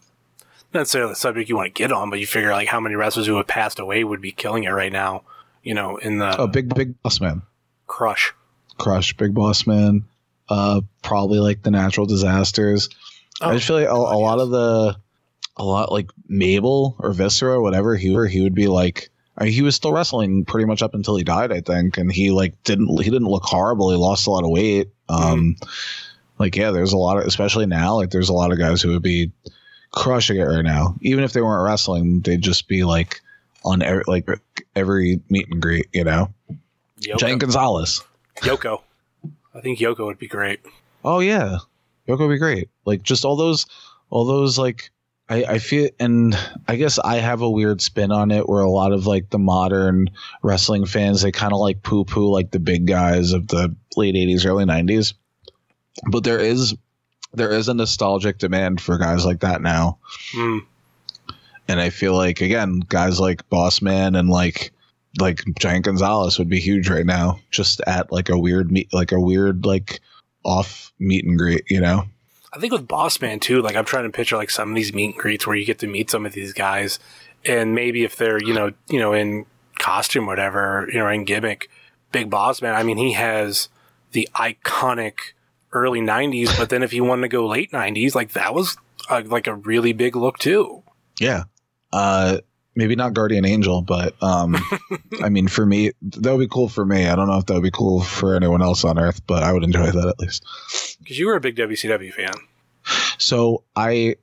not necessarily the subject you want to get on, but you figure like how many wrestlers who have passed away would be killing it right now. You know, in the oh big big boss man crush. crush big boss man uh probably like the natural disasters Oh, I just feel like a, a lot of the, a lot like Mabel or Viscera, whatever he were, he would be like. I mean, he was still wrestling pretty much up until he died, I think, and he like didn't he didn't look horrible. He lost a lot of weight. Um, like yeah, there's a lot of especially now, like there's a lot of guys who would be crushing it right now. Even if they weren't wrestling, they'd just be like on every like every meet and greet, you know. Yoko. Giant Gonzalez. Yoko. I think Yoko would be great. Oh yeah, Yoko would be great. Like just all those, all those like I, I feel, and I guess I have a weird spin on it where a lot of like the modern wrestling fans they kind of like poo poo like the big guys of the late '80s, early '90s. But there is there is a nostalgic demand for guys like that now, Mm. and I feel like again guys like Boss Man and like like Giant Gonzalez would be huge right now, just at like a weird meet, like a weird like off meet and greet, you know. I think with Boss Man too, like I'm trying to picture like some of these meet and greets where you get to meet some of these guys, and maybe if they're you know you know in costume, or whatever, you know, in gimmick, Big Boss Man. I mean, he has the iconic early '90s, but then if you wanted to go late '90s, like that was uh, like a really big look too. Yeah. Uh maybe not Guardian Angel, but um I mean for me that would be cool for me. I don't know if that would be cool for anyone else on earth, but I would enjoy that at least. Because you were a big WCW fan. So I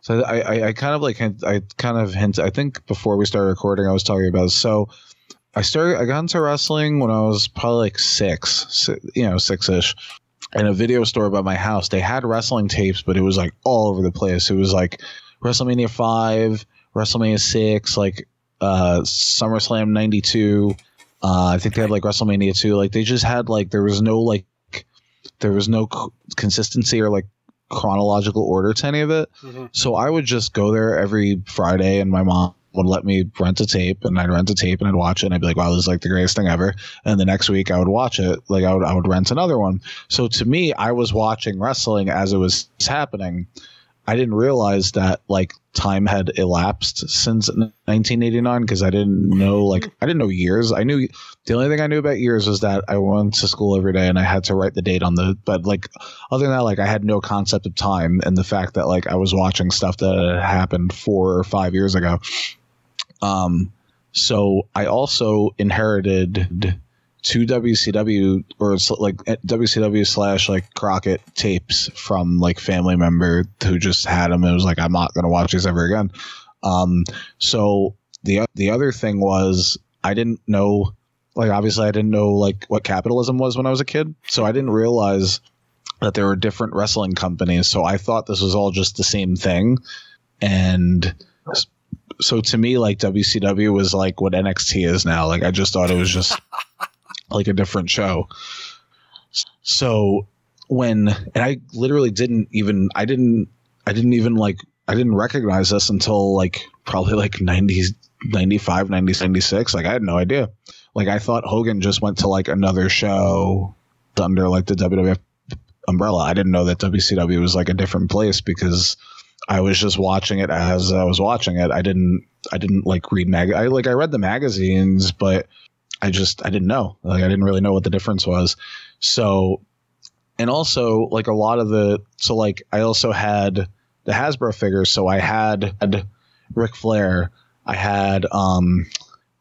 so I, I, I kind of like hint I kind of hint I think before we started recording I was talking about so I started I got into wrestling when I was probably like six, si- you know, six ish. In a video store by my house, they had wrestling tapes, but it was like all over the place. It was like WrestleMania five, WrestleMania six, like uh SummerSlam ninety two. Uh, I think they had like WrestleMania two. Like they just had like there was no like there was no c- consistency or like chronological order to any of it. So I would just go there every Friday, and my mom would let me rent a tape, and I'd rent a tape and I'd watch it, and I'd be like, "Wow, this is like the greatest thing ever." And the next week, I would watch it, like I would I would rent another one. So to me, I was watching wrestling as it was happening. I didn't realize that like time had elapsed since 1989 because I didn't know like I didn't know years. I knew the only thing I knew about years was that I went to school every day and I had to write the date on the. But like other than that, like I had no concept of time and the fact that like I was watching stuff that happened four or five years ago. Um, So I also inherited two WCW or like WCW slash like Crockett tapes from like family member who just had them and was like, I'm not gonna watch these ever again. Um, so the the other thing was I didn't know like obviously I didn't know like what capitalism was when I was a kid, so I didn't realize that there were different wrestling companies. So I thought this was all just the same thing, and so to me, like WCW was like what NXT is now. Like I just thought it was just like a different show. So when and I literally didn't even I didn't I didn't even like I didn't recognize this until like probably like 90 95 90 96 like I had no idea. Like I thought Hogan just went to like another show under like the WWF umbrella. I didn't know that WCW was like a different place because I was just watching it as I was watching it. I didn't I didn't like read mag I like I read the magazines, but I just I didn't know. Like I didn't really know what the difference was. So and also like a lot of the so like I also had the Hasbro figures. So I had, had Ric Flair. I had um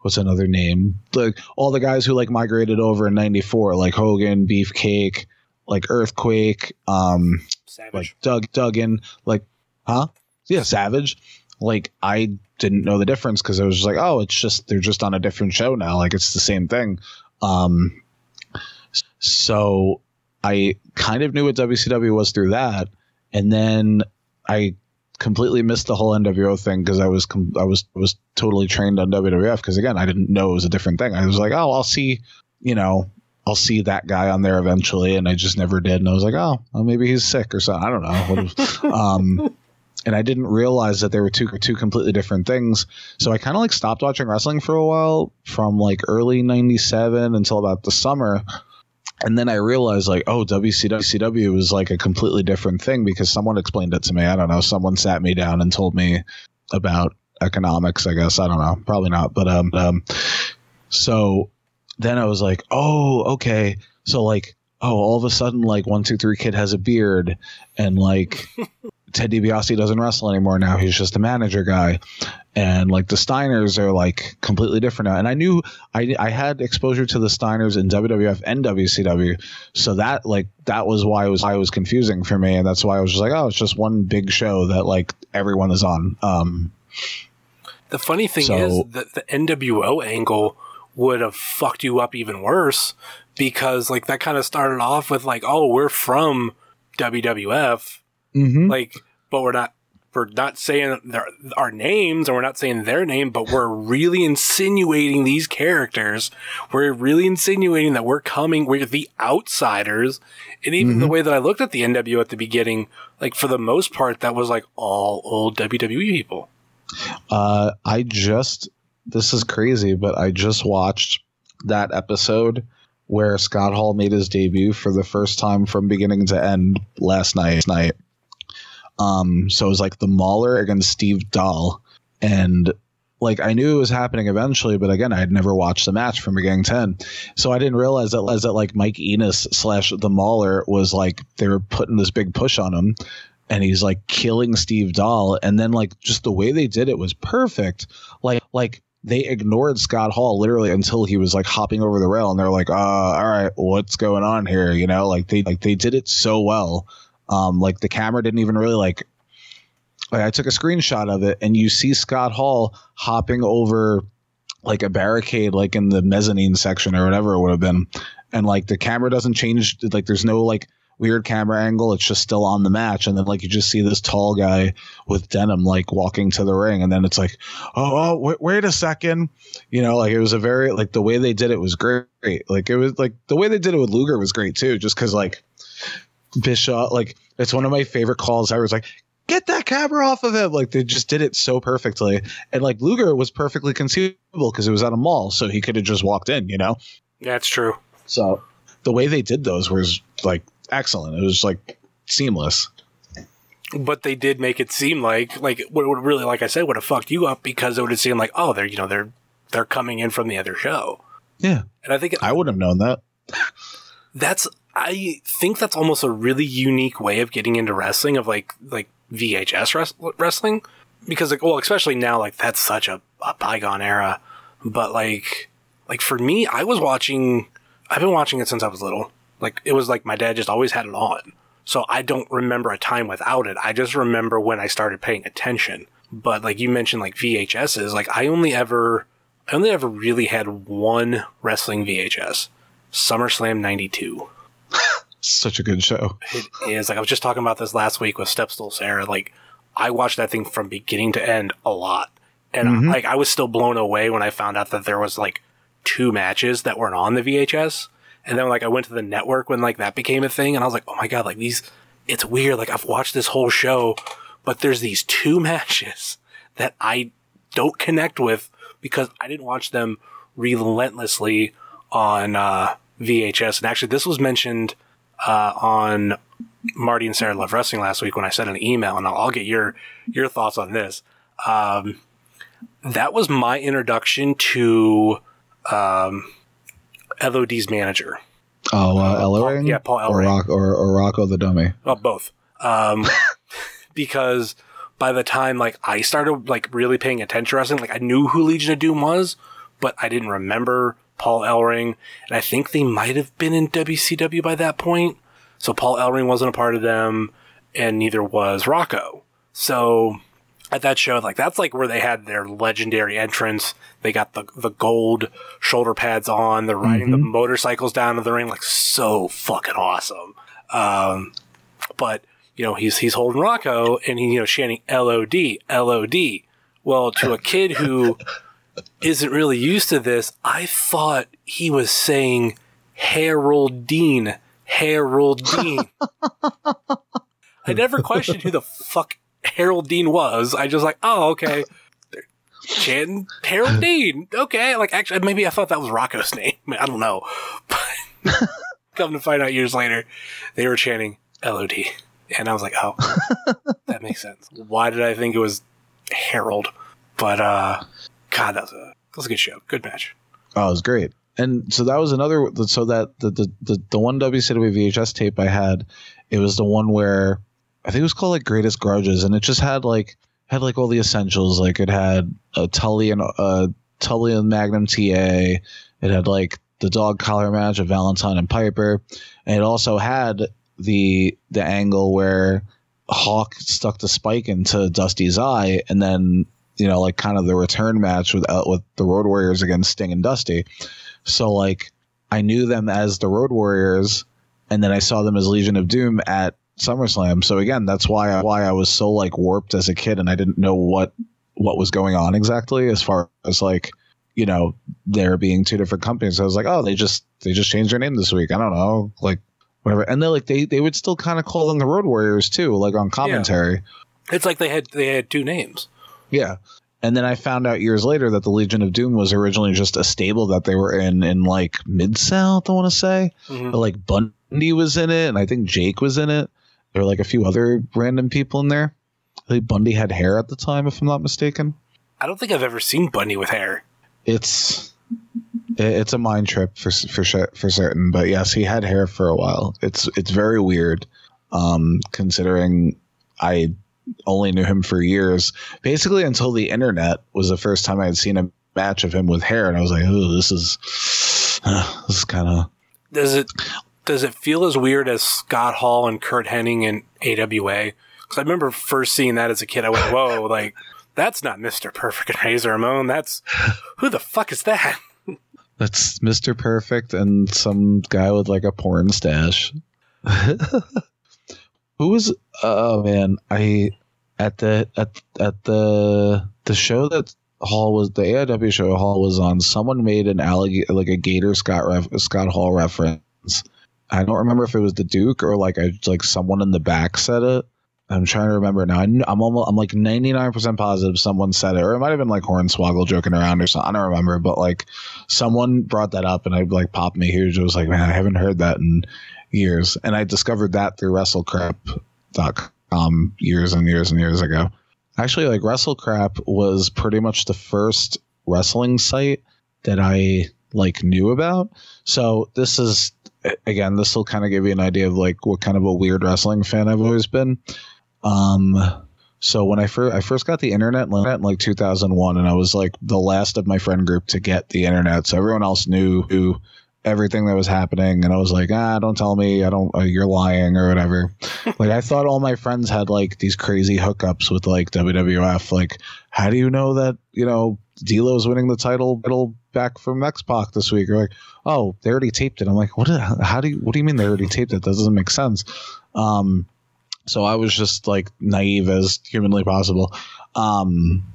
what's another name? Like all the guys who like migrated over in '94, like Hogan, Beefcake, like Earthquake, um, Savage. like Doug Duggan, like huh? Yeah, Savage. Like I didn't know the difference because I was just like, oh, it's just they're just on a different show now. Like it's the same thing. Um, so I kind of knew what WCW was through that, and then I completely missed the whole NWO thing because I was com- I was was totally trained on WWF because again I didn't know it was a different thing. I was like, oh, I'll see, you know, I'll see that guy on there eventually, and I just never did. And I was like, oh, well, maybe he's sick or something. I don't know. Um, and I didn't realize that they were two two completely different things. So I kind of like stopped watching wrestling for a while from like early '97 until about the summer. And then I realized, like, oh, WCW was like a completely different thing because someone explained it to me. I don't know. Someone sat me down and told me about economics. I guess I don't know. Probably not. But um, um, so then I was like, oh, okay. So like, oh, all of a sudden, like one two three kid has a beard, and like Ted DiBiase doesn't wrestle anymore now. He's just a manager guy, and like the Steiners are like completely different now. And I knew I I had exposure to the Steiners in WWF and WCW, so that like that was why it was why it was confusing for me, and that's why I was just like, oh, it's just one big show that like everyone is on. Um, The funny thing So- is that the NWO angle would have fucked you up even worse because like that kind of started off with like, oh, we're from WWF, mhm. like, but we're not. We're not saying their, our names, and we're not saying their name, but we're really insinuating these characters. We're really insinuating that we're coming. We're the outsiders, and even the way that I looked at the NWO at the beginning, like for the most part, that was like all old WWE people. Uh, I just this is crazy, but I just watched that episode where Scott Hall made his debut for the first time from beginning to end last night. Night. Um, so it was like the Mauler against Steve Doll, and like I knew it was happening eventually, but again, I had never watched the match from beginning to end, so I didn't realize that as that like Mike Enos slash the Mauler was like they were putting this big push on him, and he's like killing Steve Doll, and then like just the way they did it was perfect. Like like they ignored Scott Hall literally until he was like hopping over the rail, and they're like, uh, all right, what's going on here? You know, like they like they did it so well. Um, like the camera didn't even really like. I took a screenshot of it, and you see Scott Hall hopping over like a barricade, like in the mezzanine section or whatever it would have been, and like the camera doesn't change. Like there's no like weird camera angle. It's just still on the match, and then like you just see this tall guy with denim like walking to the ring, and then it's like, oh, oh wait, wait a second, you know, like it was a very like the way they did it was great. Like it was like the way they did it with Luger was great too, just because like Bischoff, like it's one of my favorite calls I was like. Get that camera off of him! Like they just did it so perfectly, and like Luger was perfectly conceivable because it was at a mall, so he could have just walked in, you know. Yeah, it's true. So the way they did those was like excellent. It was like seamless. but they did make it seem like like what would really like I said would have fucked you up because it would have seemed like oh they're you know they're they're coming in from the other show Yeah, and I think it, I would have known that. that's I think that's almost a really unique way of getting into wrestling of like like VHS res- wrestling because like well especially now like that's such a, a bygone era but like like for me, I was watching. I've been watching it since I was little. Like it was like my dad just always had it on. So I don't remember a time without it. I just remember when I started paying attention. But like you mentioned, like VHSs, like I only ever, I only ever really had one wrestling VHS, SummerSlam '92. Such a good show. It is like I was just talking about this last week with Stepstool Sarah. Like I watched that thing from beginning to end a lot, and Mhm. like I was still blown away when I found out that there was like two matches that weren't on the VHS, and then like I went to the network when like that became a thing, and I was like, oh my god, like these, it's weird. Like I've watched this whole show, but there's these two matches that I don't connect with because I didn't watch them relentlessly on uh, VHS. And actually, this was mentioned uh, on Marty and Sarah Love Wrestling last week when I sent an email, and I'll, I'll get your your thoughts on this. Um, that was my introduction to um, LOD's manager. Oh, uh, Paul- Ellering? yeah, Paul Or, Rock, or, or Rocco the Dummy. Well, both. Um, because by the time like I started like really paying attention to wrestling, like I knew who Legion of Doom was, but I didn't remember Paul Ellering, and I think they might have been in WCW by that point. So Paul Ellering wasn't a part of them, and neither was Rocco. So at that show, like that's like where they had their legendary entrance. They got the the gold shoulder pads on. They're riding the motorcycles down to the ring, like so fucking awesome. Um, but you know he's he's holding Rocco and he you know chanting LOD LOD. Well, to a kid who isn't really used to this, I thought he was saying Harold Dean, Harold Dean. I never questioned who the fuck Harold Dean was. I just like, oh okay, They're chanting Harold Dean. Okay, like actually maybe I thought that was Rocco's name. I don't know, but come to find out years later, they were chanting LOD. And I was like, oh, that makes sense. Why did I think it was Harold? But, uh, God, that was a, that was a good show. Good match. Oh, it was great. And so that was another. So that the the the, the one WCW VHS tape I had, it was the one where I think it was called like Greatest Grudges, and it just had like had like all the essentials. Like it had a Tully and a Tully and Magnum TA. It had like the dog collar match of Valentine and Piper, and it also had the the angle where Hawk stuck the spike into Dusty's eye, and then you know like kind of the return match with uh, with the Road Warriors against Sting and Dusty. So like I knew them as the Road Warriors, and then I saw them as Legion of Doom at SummerSlam. So again, that's why I, why I was so like warped as a kid, and I didn't know what what was going on exactly as far as like you know there being two different companies. I was like, oh, they just they just changed their name this week. I don't know, like whatever. And they like they they would still kind of call them the Road Warriors too, like on commentary. It's like they had, they had two names. Yeah. And then I found out years later that the Legion of Doom was originally just a stable that they were in in like Mid South, I want to say. Mhm. But like Bundy was in it, and I think Jake was in it. There were like a few other random people in there. I think Bundy had hair at the time, if I'm not mistaken. I don't think I've ever seen Bundy with hair. It's it's a mind trip for for for certain. But yes, he had hair for a while. It's it's very weird, um, considering I only knew him for years, basically until the internet was the first time I had seen a match of him with hair, and I was like, oh, this is this is kind of Does it, does it feel as weird as Scott Hall and Curt Hennig in AWA? Because I remember first seeing that as a kid. I went, whoa, like, that's not Mr. Perfect and Razor Ramon. That's, who the fuck is that? that's Mister Perfect and some guy with like a porn stash. Who was? Oh man, I at the at at the the show that Hall was the AIW show Hall was on. Someone made an alligator like a Gator Scott ref, Scott Hall reference. I don't remember if it was the Duke or like I like someone in the back said it. I'm trying to remember now. I, i'm almost I'm like 99% positive someone said it, or it might have been like Hornswoggle joking around or something. I don't remember, but like someone brought that up and I like popped me huge. I was like, man, I haven't heard that in years. And I discovered that through WrestleCrap.com years and years and years ago. Actually, like WrestleCrap was pretty much the first wrestling site that I like knew about. So this is again, this will kind of give you an idea of like what kind of a weird wrestling fan I've always been. Um, So when I first I first got the internet in like 2001, and I was like the last of my friend group to get the internet, so everyone else knew who everything that was happening and i was like ah don't tell me. I don't uh, you're lying or whatever. Like i thought all my friends had like these crazy hookups with like wwf like how do you know that you know D'Lo's winning the title title back from X-Pac this week? Or like oh they already taped it. I'm like what how do you what do you mean they already taped it? That doesn't make sense. Um so i was just like naive as humanly possible. Um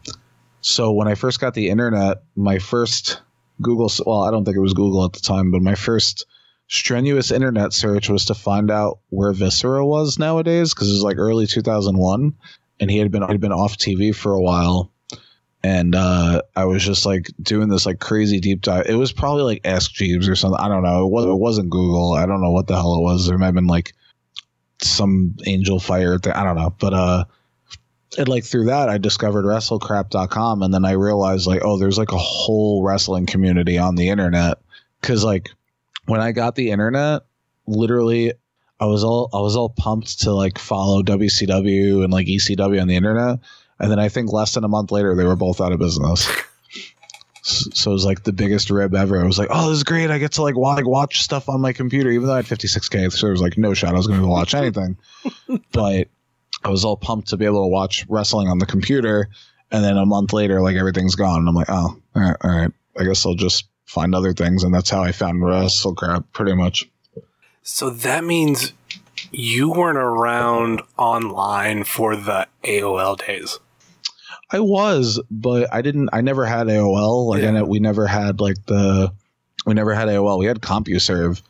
so when i first got the internet my first Google. Well, I don't think it was Google at the time, but my first strenuous internet search was to find out where Viscera was nowadays because it was like early 2001, and he had been had been off TV for a while. And uh, I was just like doing this like crazy deep dive. It was probably like Ask Jeeves or something. I don't know. It, was, it wasn't Google. I don't know what the hell it was. There might have been like some Angel Fire. I don't know. But uh, and like through that i discovered wrestlecrap.com and then i realized like oh there's like a whole wrestling community on the internet because like when i got the internet literally i was all i was all pumped to like follow wcw and like ecw on the internet and then i think less than a month later they were both out of business so it was like the biggest rib ever. I was like, "Oh, this is great! I get to like watch, like watch stuff on my computer, even though I had 56k." So there was like no shot I was going to watch anything. but I was all pumped to be able to watch wrestling on the computer, and then a month later, like everything's gone. And I'm like, oh, all right, all right. I guess I'll just find other things, and that's how I found Wrestle Crap, pretty much. So that means you weren't around online for the AOL days. I was, but I didn't. I never had AOL. Like, yeah. we never had like the. We never had AOL. We had CompuServe.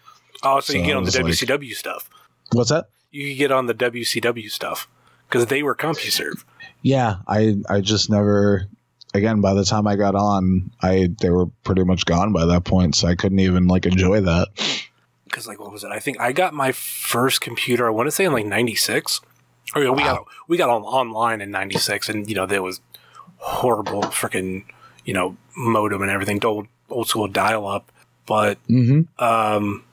Oh, so, so you get on the WCW like, stuff. What's that? You get on the WCW stuff because they were CompuServe. Yeah, I I just never. Again, by the time I got on, I they were pretty much gone by that point, so I couldn't even like enjoy that. Because like, what was it? I think I got my first computer. I want to say in like '96. Or wow. we got we got on online in '96, and you know there was horrible freaking you know modem and everything, old old school dial up. But mm-hmm. um,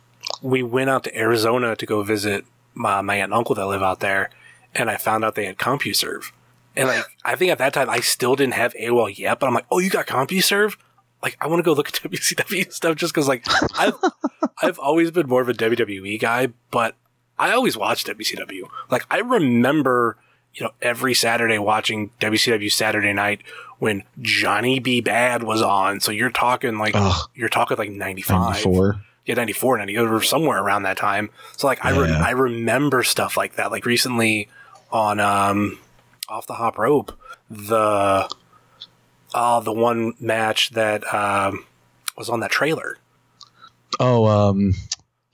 we went out to Arizona to go visit my, my aunt and uncle that live out there, and I found out they had CompuServe. And like, I think at that time I still didn't have AOL yet, but I'm like, oh, you got CompuServe? Like, I want to go look at WCW stuff just because, like, I've I've always been more of a WWE guy, but I always watched WCW. Like, I remember, you know, every Saturday watching WCW Saturday Night when Johnny B. Badd was on. So you're talking like Ugh. you're talking like 95. 94 yeah, 94, 90, or somewhere around that time. So like, I, re- I remember stuff like that. Like recently on, um, off the hop rope, the, uh, the one match that, um, was on that trailer. Oh, um,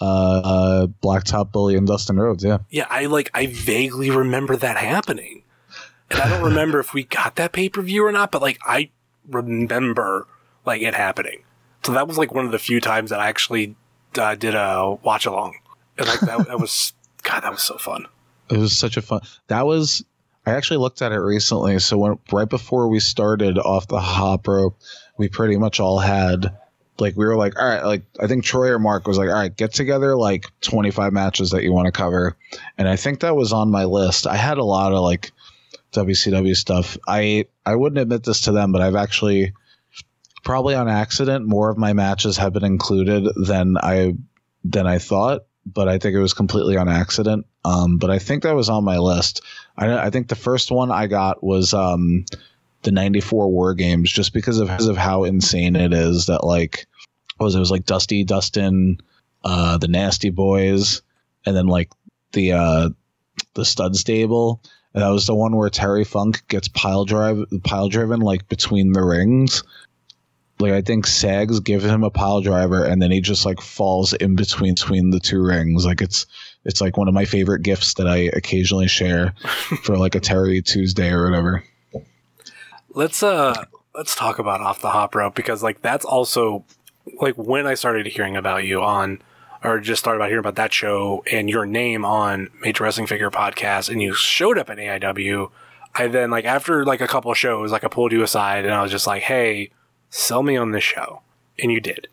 uh, uh, Blacktop Bully and Dustin Rhodes. Yeah. Yeah. I like, I vaguely remember that happening. And I don't remember if we got that pay per view or not, but like, I remember like it happening. So that was like one of the few times that I actually uh, did a watch along, and like that, that was God, that was so fun. It was such a fun. That was. I actually looked at it recently. So when right before we started off the hop rope, we pretty much all had like we were like, all right, like I think Troy or Mark was like, all right, get together like 25 matches that you want to cover, and I think that was on my list. I had a lot of like WCW stuff. I I wouldn't admit this to them, but I've actually probably on accident, more of my matches have been included than I than I thought. But I think it was completely on accident. Um, but I think that was on my list. I, I think the first one I got was um, the '94 War Games, just because of, because of how insane it is. That like was it was like Dusty, Dustin, uh, the Nasty Boys, and then like the uh, the Stud Stable. And that was the one where Terry Funk gets pile drive pile driven like between the rings like I think Saggs give him a pile driver and then he just like falls in between between the two rings. Like it's it's like one of my favorite gifts that I occasionally share for like a Terry Tuesday or whatever. Let's uh let's talk about off the hop rope because like that's also like when I started hearing about you on or just started about hearing about that show and your name on Major Wrestling Figure podcast and you showed up at AIW. I then like after like a couple of shows, like I pulled you aside and I was just like, hey, sell me on this show. And you did.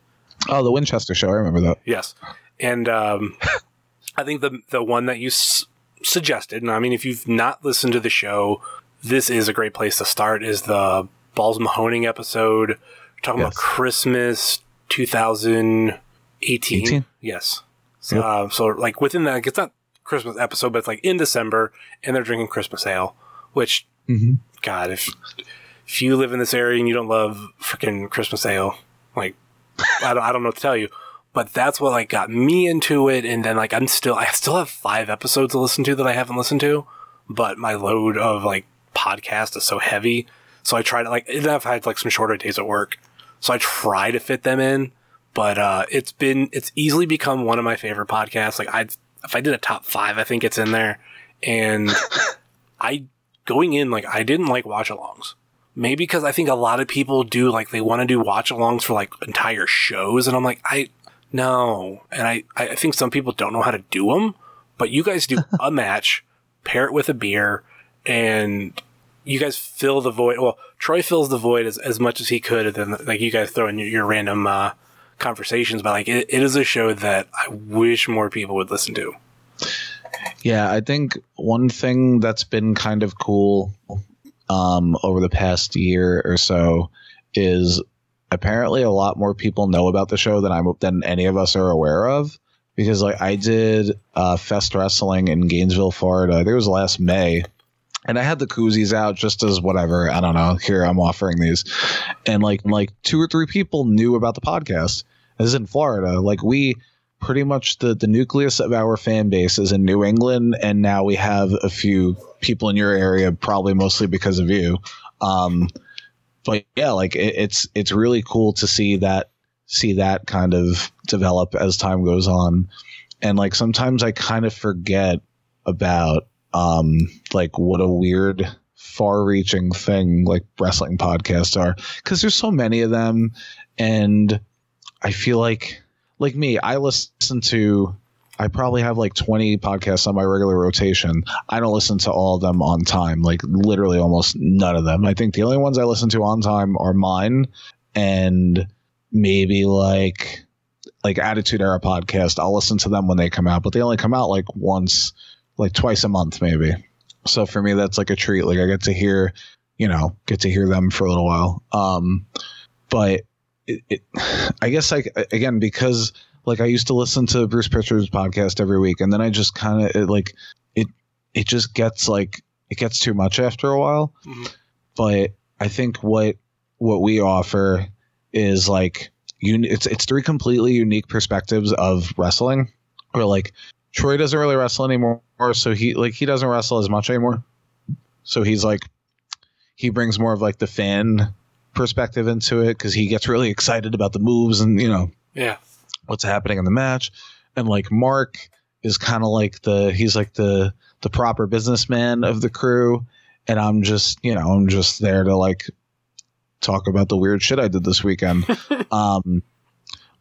Oh, the Winchester show. I remember that. Yes. And um, I think the the one that you s- suggested, and I mean, if you've not listened to the show, this is a great place to start. Is the Balls Mahoney episode? We're talking Yes. about Christmas 2018. 18? Yes. So, Yep. uh, so like within that, it's not Christmas episode, but it's like in December, and they're drinking Christmas ale. Which, Mm-hmm. God, if if you live in this area and you don't love freaking Christmas ale, like I don't, I don't know what to tell you. But that's what like got me into it, and then like I'm still, I still have five episodes to listen to that I haven't listened to, but my load of like podcast is so heavy, so I try to like, and I've had like some shorter days at work, so I try to fit them in, but uh, it's been, it's easily become one of my favorite podcasts. Like I, if I did a top five, I think it's in there, and I going in like I didn't like watch alongs. Maybe because I think a lot of people do like they want to do watch alongs for like entire shows, and I'm like I no, and I I think some people don't know how to do them, but you guys do a match, pair it with a beer, and you guys fill the void. Well, Troy fills the void as, as much as he could, and then like you guys throw in your, your random uh, conversations. But like it, it is a show that I wish more people would listen to. Yeah, I think one thing that's been kind of cool um, over the past year or so is apparently a lot more people know about the show than I'm than any of us are aware of. Because like I did uh, Fest Wrestling in Gainesville, Florida. I think it was last May, and I had the koozies out just as whatever. I don't know. Here I'm offering these, and like like two or three people knew about the podcast. This is in Florida. Like we pretty much the the nucleus of our fan base is in New England, and now we have a few people in your area, probably mostly because of you. Um, but yeah, like it, it's it's really cool to see that see that kind of develop as time goes on, and like sometimes I kind of forget about um like what a weird far-reaching thing like wrestling podcasts are because there's so many of them. And i feel like like me i listen to i probably have like 20 podcasts on my regular rotation. I don't listen to all of them on time like literally almost none of them. I think the only ones i listen to on time are mine and maybe like like attitude era podcast. I'll listen to them when they come out but they only come out like once like twice a month maybe. So for me that's like a treat. Like i get to hear you know get to hear them for a little while. Um but it, it i guess like again because like i used to listen to bruce Pritchard's podcast every week and then i just kind of it, like it it just gets like it gets too much after a while Mhm. but i think what what we offer is like un- it's it's three completely unique perspectives of wrestling or like Troy doesn't really wrestle anymore, so he like he doesn't wrestle as much anymore. So he's like he brings more of like the fan perspective into it because he gets really excited about the moves and you know Yeah, what's happening in the match. And like Mark is kind of like the he's like the the proper businessman of the crew, and I'm just you know I'm just there to like talk about the weird shit I did this weekend. um,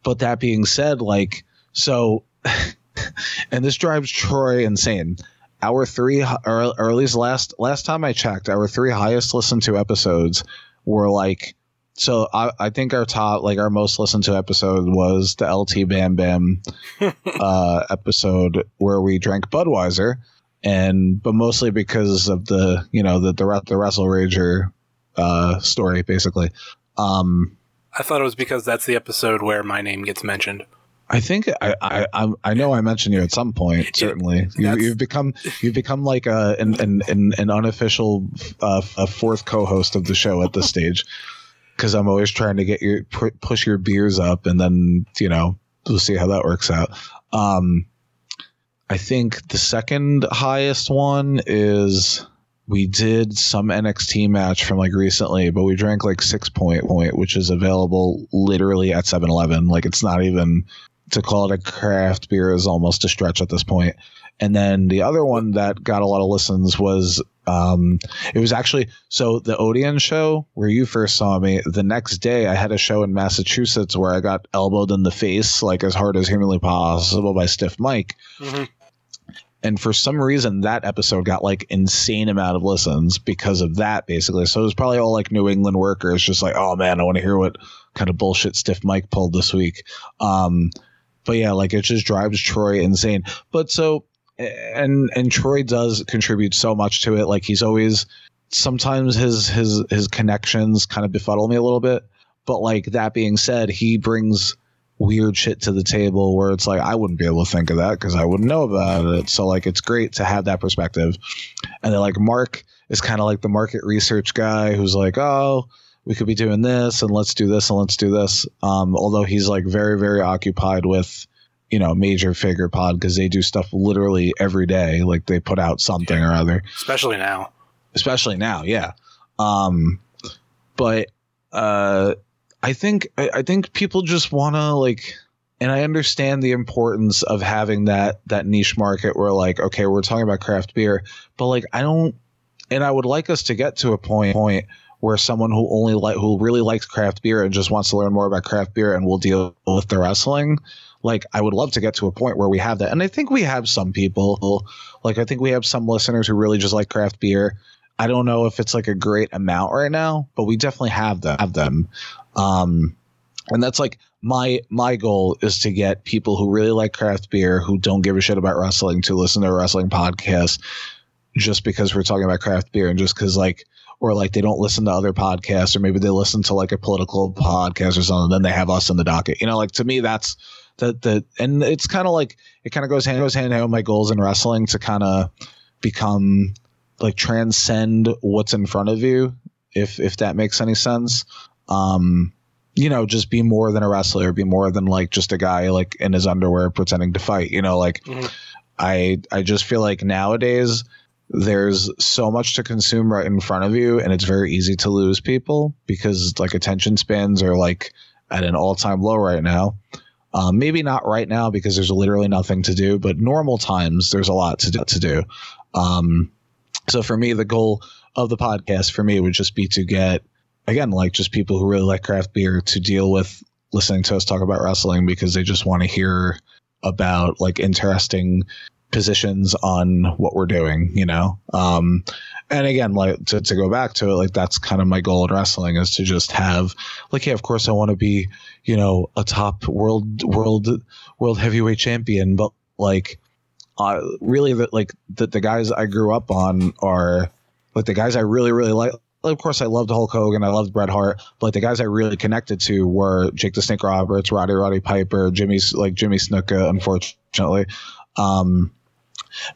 but that being said, like so, and this drives Troy insane. Our three, or, or at least last last time I checked, our three highest listened to episodes were like so I, I think our top like our most listened to episode was the LT Bam Bam uh, episode where we drank Budweiser and but mostly because of the you know the the, the Wrestle Rager uh, story basically. Um, I thought it was because that's the episode where my name gets mentioned. I think I, I I know I mentioned you at some point. Certainly, you, you've become you've become like a an an, an, an unofficial uh, a fourth co-host of the show at this stage. Because I'm always trying to get your push your beers up, and then you know we'll see how that works out. Um, I think the second highest one is we did some NXT match from like recently, but we drank like six point point, which is available literally at 7-Eleven. Like it's not even to call it a craft beer is almost a stretch at this point. And then the other one that got a lot of listens was um, it was actually so the Odeon show where you first saw me. The next day, I had a show in Massachusetts where I got elbowed in the face like as hard as humanly possible by Stiff Mike. Mhm. And for some reason, that episode got like insane amount of listens because of that, basically. So it was probably all like New England workers, just like, oh man, I want to hear what kind of bullshit Stiff Mike pulled this week. Um, but yeah, like it just drives Troy insane. But so and and Troy does contribute so much to it. Like he's always sometimes his his his connections kind of befuddle me a little bit. But like that being said, he brings weird shit to the table where it's like I wouldn't be able to think of that because I wouldn't know about it. So like it's great to have that perspective. And then like Mark is kind of like the market research guy who's like, oh, we could be doing this and let's do this and let's do this. Um, although he's like very very occupied with you know major figure pod because they do stuff literally every day. Like they put out something or other especially now. especially now yeah um but uh i think i, I think people just want to like and i understand the importance of having that that niche market where like okay we're talking about craft beer but like i don't and i would like us to get to a point point where someone who only like who really likes craft beer and just wants to learn more about craft beer and will deal with the wrestling like i would love to get to a point where we have that and i think we have some people like i think we have some listeners who really just like craft beer I don't know if it's like a great amount right now, but we definitely have them. Have them, um, and that's like my my goal is to get people who really like craft beer who don't give a shit about wrestling to listen to a wrestling podcast, just because we're talking about craft beer and just because like or like they don't listen to other podcasts or maybe they listen to like a political podcast or something. Then they have us in the docket. You know, like to me that's the the and it's kind of like it kind of goes hand goes hand in hand with my goals in wrestling to kind of become like transcend what's in front of you if if that makes any sense um you know just be more than a wrestler be more than like just a guy like in his underwear pretending to fight you know like Mhm. i i just feel like nowadays there's so much to consume right in front of you and it's very easy to lose people because like attention spans are like at an all-time low right now um, maybe not right now because there's literally nothing to do but normal times there's a lot to do, to do. Um, so for me the goal of the podcast for me would just be to get again like just people who really like craft beer to deal with listening to us talk about wrestling because they just want to hear about like interesting positions on what we're doing you know um and again like to, to go back to it like that's kind of my goal in wrestling is to just have like yeah of course i want to be you know a top world world world heavyweight champion but like uh, really the, like the, the guys i grew up on are like the guys i really really like of course, I loved Hulk Hogan. I loved Bret Hart, but like the guys I really connected to were Jake the Snake Roberts, Roddy Roddy Piper, Jimmy's like Jimmy Snuka, unfortunately. Um,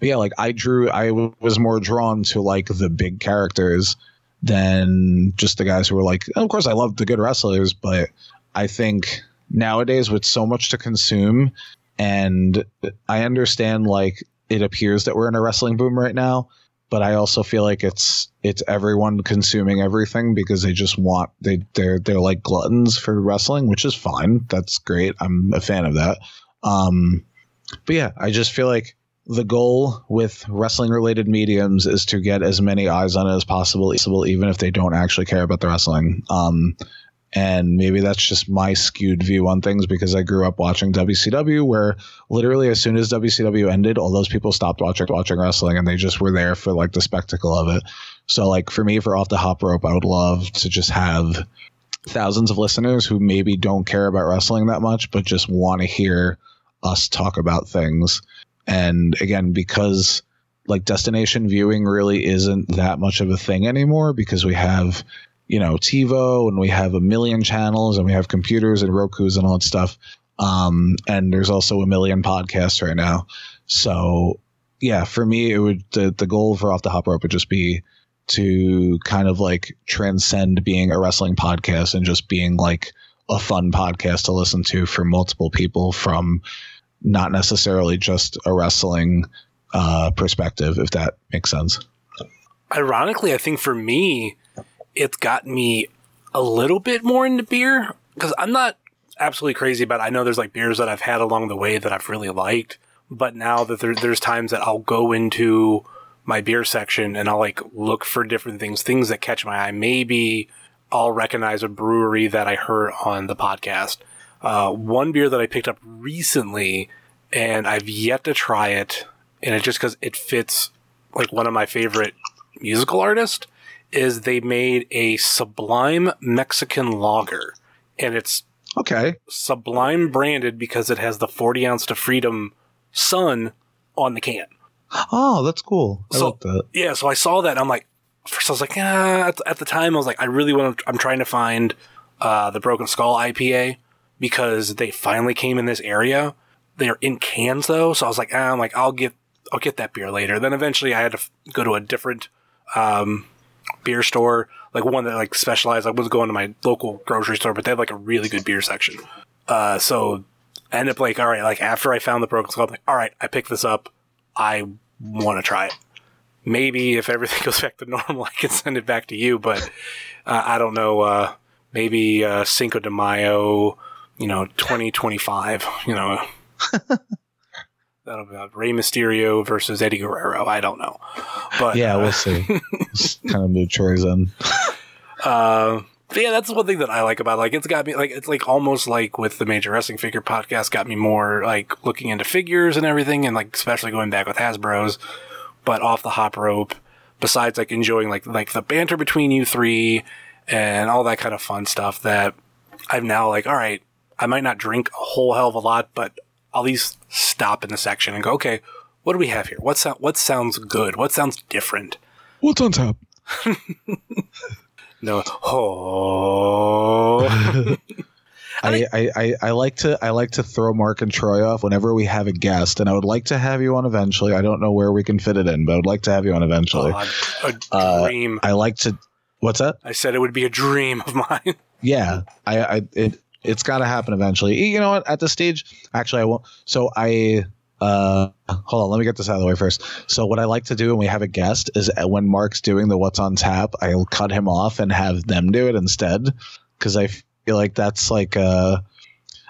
but yeah, like I drew, I w- was more drawn to like the big characters than just the guys who were like. Of course, I loved the good wrestlers, but I think nowadays with so much to consume, and I understand like it appears that we're in a wrestling boom right now, but I also feel like it's it's everyone consuming everything because they just want they they're they're like gluttons for wrestling, which is fine. That's great. I'm a fan of that. Um, but yeah, I just feel like the goal with wrestling related mediums is to get as many eyes on it as possible, even if they don't actually care about the wrestling. Um, and maybe that's just my skewed view on things because I grew up watching WCW, where literally as soon as WCW ended, all those people stopped watching watching wrestling and they just were there for like the spectacle of it. So like for me, for off the hop rope, I would love to just have thousands of listeners who maybe don't care about wrestling that much, but just want to hear us talk about things. And again, because like destination viewing really isn't that much of a thing anymore because we have you know TiVo and we have a million channels and we have computers and Roku's and all that stuff. Um, and there's also a million podcasts right now. So yeah, for me, it would the the goal for off the hop rope would just be to kind of like transcend being a wrestling podcast and just being like a fun podcast to listen to for multiple people from not necessarily just a wrestling uh, perspective, if that makes sense. Ironically, I think for me, it's got me a little bit more into beer because I'm not absolutely crazy about. It. I know there's like beers that I've had along the way that I've really liked, but now that there, there's times that I'll go into my beer section and I'll like look for different things, things that catch my eye. Maybe I'll recognize a brewery that I heard on the podcast. Uh, one beer that I picked up recently, and I've yet to try it, and it's just because it fits like one of my favorite musical artists is they made a Sublime Mexican lager, and it's Okay. Sublime branded because it has the 40 ounce to freedom sun on the can. Oh, that's cool. I So- like that. Yeah, so I saw that and I'm like, first I was like, ah, at, at the time I was like, I really want to, I'm trying to find uh, the Broken Skull IPA because they finally came in this area. They're in cans though, so I was like, ah, I'm like, I'll get, I'll get that beer later. Then eventually I had to f- go to a different um, beer store, like one that like specialized. I was going to my local grocery store, but they had like a really good beer section. Uh, so I ended up like, all right, like after I found the Broken Skull, I'm like, all right, I picked this up. I want to try it. Maybe if everything goes back to normal, I can send it back to you, but uh, I don't know. Uh, maybe uh, Cinco de Mayo, you know, 2025, you know. That'll be uh, Rey Mysterio versus Eddie Guerrero. I don't know. But Yeah, uh, we'll see. Just kind of move Troy's in. Uh, yeah, that's one thing that I like about it. like it's got me like it's like almost like with the Major Wrestling Figure podcast got me more like looking into figures and everything, and like especially going back with Hasbro's, but off the hop rope. Besides like enjoying like like the banter between you three and all that kind of fun stuff that I'm now like all right, I might not drink a whole hell of a lot, but I'll at least stop in the section and go okay. What do we have here? What sound? What sounds good? What sounds different? What's on top? No. Oh. I, I, I, I like to I like to throw Mark and Troy off whenever we have a guest, and I would like to have you on eventually. I don't know where we can fit it in, but I would like to have you on eventually. God, a Uh, dream. I like to. What's that? I said it would be a dream of mine. Yeah, I, I it it's got to happen eventually. You know what? At this stage, actually, I won't. So I uh hold on. Let me get this out of the way first. So what I like to do when we have a guest is uh, when Mark's doing the what's on tap, I'll cut him off and have them do it instead because I feel like that's like uh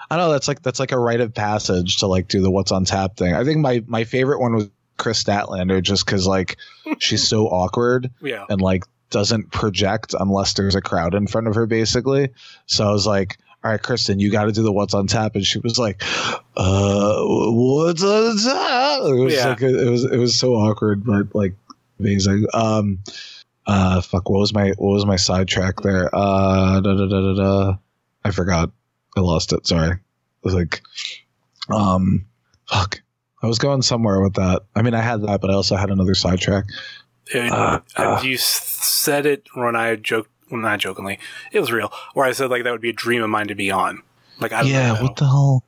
I don't know. That's like that's like a rite of passage to like do the what's on tap thing. I think my my favorite one was Kris Statlander just because like she's so awkward Yeah. and like doesn't project unless there's a crowd in front of her basically so i was like all right kristen you got to do the what's on tap. And she was like uh what's on tap? It was Yeah. like it was it was so awkward but like amazing. Um uh fuck what was my what was my sidetrack there? Uh da, da, da, da, da. i forgot. I lost it. Sorry. It was like um fuck. I was going somewhere with that. I mean i had that but i also had another sidetrack. It- Uh, uh. you said it when I joked, well, not jokingly, it was real. Where I said like that would be a dream of mine to be on. Like I don't yeah, know. what the hell?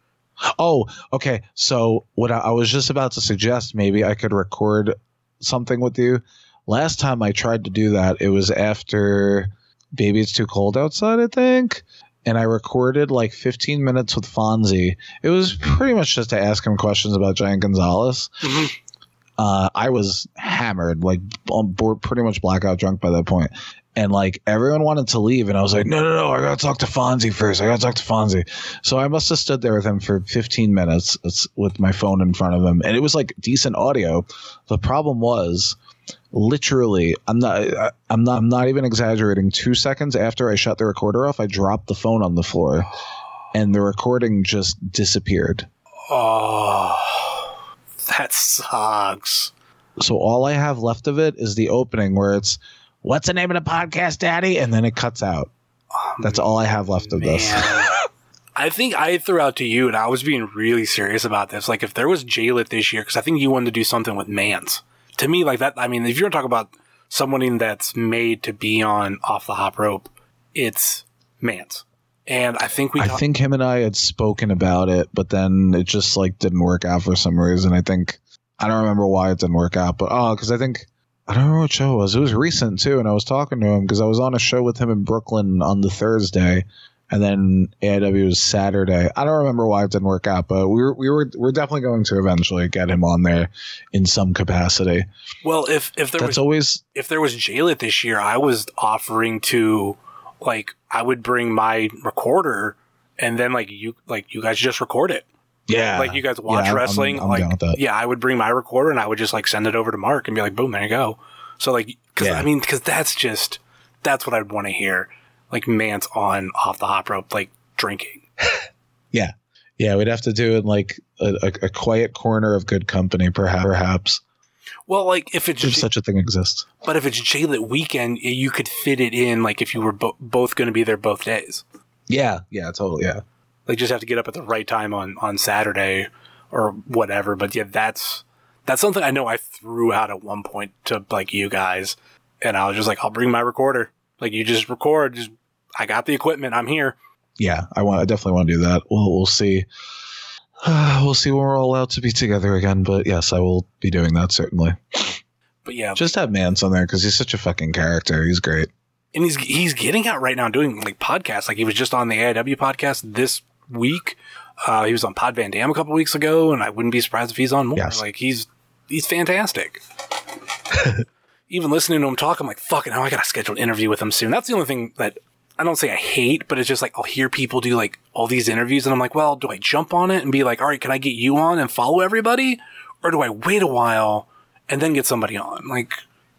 Oh, okay. So what I, I was just about to suggest, maybe I could record something with you. Last time I tried to do that, it was after "Baby It's Too Cold Outside," I think, and I recorded like 15 minutes with Fonzie. It was pretty much just to ask him questions about Giant Gonzalez. Mhm. Uh, I was hammered, like on board, pretty much blackout drunk by that point. And like everyone wanted to leave, and I was like, no, no, no, I gotta talk to Fonzie first. I gotta talk to Fonzie. So I must have stood there with him for 15 minutes with my phone in front of him, and it was like decent audio. The problem was, literally, I'm not, I'm not, I'm not even exaggerating. Two seconds after I shut the recorder off, I dropped the phone on the floor, and the recording just disappeared. Oh, that sucks. So all I have left of it is the opening where it's, "What's the name of the podcast, Daddy?" and then it cuts out. That's all I have left of this. I think I threw out to you, and I was being really serious about this. Like, if there was JLit this year, because I think you wanted to do something with Mance. To me, like that, I mean, if you're talking about someone that's made to be on off the hop rope, it's Mance. And I think we, I talk- think him and I had spoken about it, but then it just like didn't work out for some reason. I think I don't remember why it didn't work out, but oh, because I think I don't remember what show it was. It was recent too, and I was talking to him because I was on a show with him in Brooklyn on the Thursday, and then AIW was Saturday. I don't remember why it didn't work out, but we were we were we're definitely going to eventually get him on there in some capacity. well, if if there That's was always if there was JLit this year, I was offering to like I would bring my recorder, and then like you like you guys just record it. Yeah, like you guys watch Yeah, I'm- wrestling I'm like down with that. yeah i would bring my recorder and i would just like send it over to mark and be like boom there you go so like because Yeah. i mean because that's just that's what i'd want to hear like Mance on off the hop rope like drinking yeah. Yeah, we'd have to do it in like a, a, a quiet corner of good company, perhaps. Perhaps well like if it's if J- such a thing exists. but if it's jaylit weekend you could fit it in like if you were bo- both going to be there both days Yeah, yeah, totally. Yeah, like just have to get up at the right time on on saturday or whatever but yeah that's that's something i know i threw out at one point to like you guys and I was just like, I'll bring my recorder. Like you just record. Just I got the equipment. I'm here. Yeah, I want. I definitely want to do that. We'll we'll see. we'll see when we're all allowed to be together again. But yes, I will be doing that certainly. But yeah, Just have Mance on there because he's such a fucking character. He's great. and he's he's getting out right now doing like podcasts. Like he was just on the AIW podcast this week. Uh, he was on Pod Van Dam a couple weeks ago, and I wouldn't be surprised if he's on more. Yes. Like he's he's fantastic. Even listening to him talk, I'm like, fucking I gotta schedule an interview with him soon. That's the only thing that I don't say I hate, but it's just like I'll hear people do like all these interviews, and I'm like, well, do I jump on it and be like, all right, can I get you on and follow everybody, or do I wait a while and then get somebody on? Like,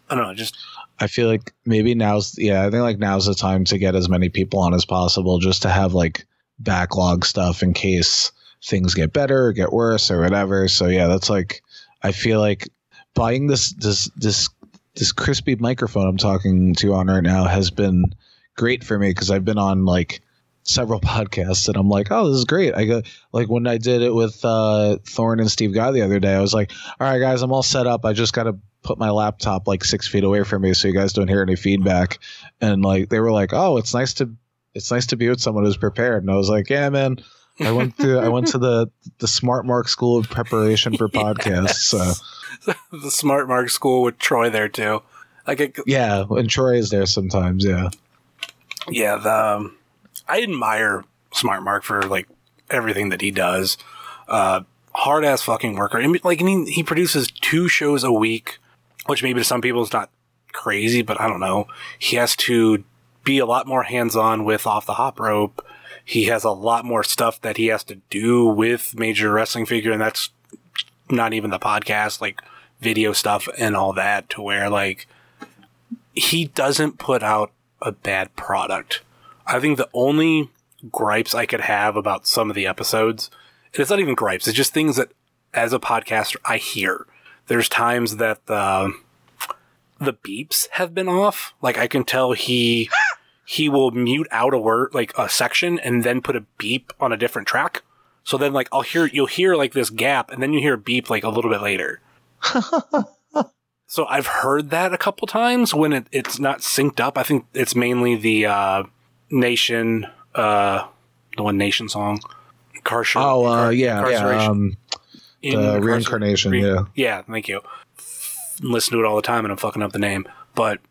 I don't know, just I feel like maybe now's yeah, I think like now's the time to get as many people on as possible just to have like backlog stuff in case things get better or get worse or whatever. So yeah, that's like I feel like buying this this this this crispy microphone I'm talking to on right now has been great for me because I've been on like several podcasts and I'm like, oh, this is great. I got like when I did it with uh Thorne and Steve Guy the other day, I was like, all right, guys, I'm all set up. I just got to put my laptop like six feet away from me so you guys don't hear any feedback. And like they were like, oh, it's nice to it's nice to be with someone who's prepared. And I was like, yeah, man. I went to I went to the the Smart Mark School of Preparation for Podcasts. So the Smart Mark School with Troy there too. Like, it, yeah, and Troy is there sometimes. Yeah, yeah, the um, I admire Smart Mark for like everything that he does. Uh, hard ass fucking worker. I mean, like, and he, he produces two shows a week, which maybe to some people is not crazy, but I don't know. He has to be a lot more hands on with off the hop rope. He has a lot more stuff that he has to do with Major Wrestling Figure, and that's not even the podcast, like video stuff and all that, to where like he doesn't put out a bad product. I think the only gripes I could have about some of the episodes, and it's not even gripes, it's just things that as a podcaster I hear. There's times that the the beeps have been off. Like I can tell he he will mute out a word like a section and then put a beep on a different track. So then like I'll hear you'll hear like this gap and then you hear a beep like a little bit later. so I've heard that a couple times when it, it's not synced up. I think it's mainly the uh, Nation uh, the one Nation song. Carcer- Oh, uh, Car- yeah, yeah. Um, the reincarnation. yeah. yeah, thank you. Listen to it all the time, and I'm fucking up the name. But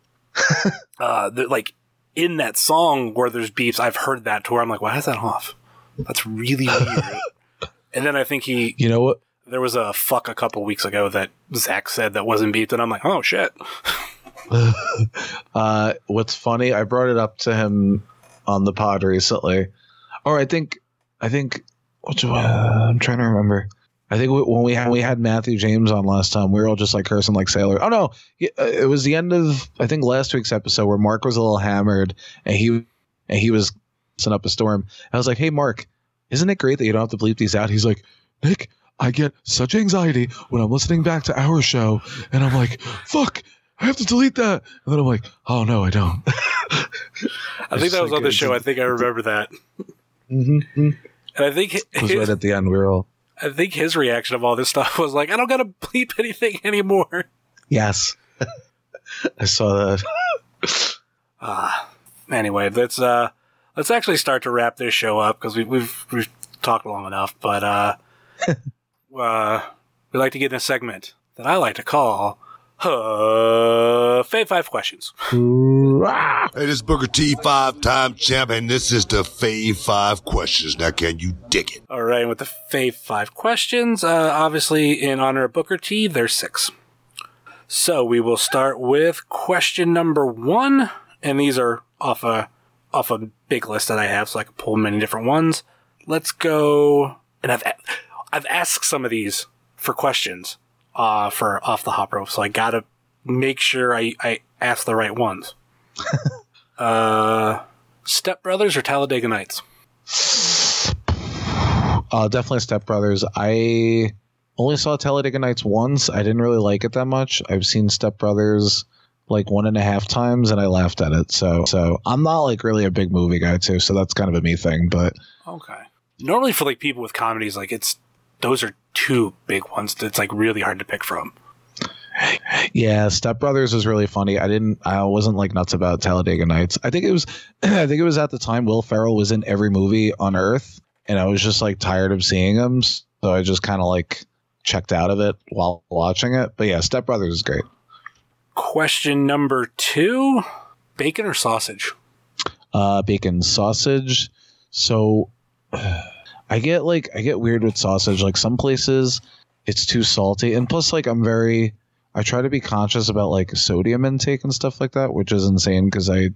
uh, the, like in that song where there's beeps, I've heard that to where I'm like, why is that off? That's really weird. and then I think he You know what? there was a fuck a couple weeks ago that Zach said that wasn't beeped, and I'm like, oh shit. Uh, what's funny? I brought it up to him on the pod recently, or I think, I think, which one? I'm trying to remember. I think w- when we had we had Matthew James on last time, we were all just like cursing like sailor. Oh no, uh, it was the end of I think last week's episode where Mark was a little hammered and he and he was setting up a storm. I was like, hey Mark, isn't it great that you don't have to bleep these out? He's like, Nick, I get such anxiety when I'm listening back to our show, and I'm like, fuck. I have to delete that. And then I'm like, oh no, I don't. I think that was on the show. I think I remember that. mm-hmm. And I think It was right at the end. We were all, I think his reaction of all this stuff was like, I don't gotta bleep anything anymore. yes. I saw that. Ah, anyway, let's uh, let's actually start to wrap this show up because we, we've we've talked long enough. But uh, uh, we like to get in a segment that I like to call uh, Fave Five Questions. Hey, this is Booker T, five-time champ, and this is the Fave Five Questions. Now, can you dig it? All right, with the Fave Five Questions, uh, obviously in honor of Booker T, there's six. So we will start with question number one, and these are off a off a big list that I have, so I can pull many different ones. Let's go, and I've I've asked some of these for questions uh, for off the hop rope, so I gotta make sure I I ask the right ones. uh, Step Brothers or Talladega Nights? Uh, definitely Step Brothers. I only saw Talladega Nights once. I didn't really like it that much. I've seen Step Brothers like one and a half times, and I laughed at it. So, so I'm not like really a big movie guy too. So that's kind of a me thing. But Okay. Normally for like people with comedies, like it's those are two big ones that's like really hard to pick from. Yeah, Step Brothers was really funny. I didn't. I wasn't like nuts about Talladega Nights. I think it was. I think it was at the time Will Ferrell was in every movie on Earth, and I was just like tired of seeing him, so I just kind of like checked out of it while watching it. But yeah, Step Brothers is great. Question number two: bacon or sausage? uh, bacon sausage. So I get like I get weird with sausage. Like some places it's too salty, and plus like I'm very I try to be conscious about like sodium intake and stuff like that, which is insane because I,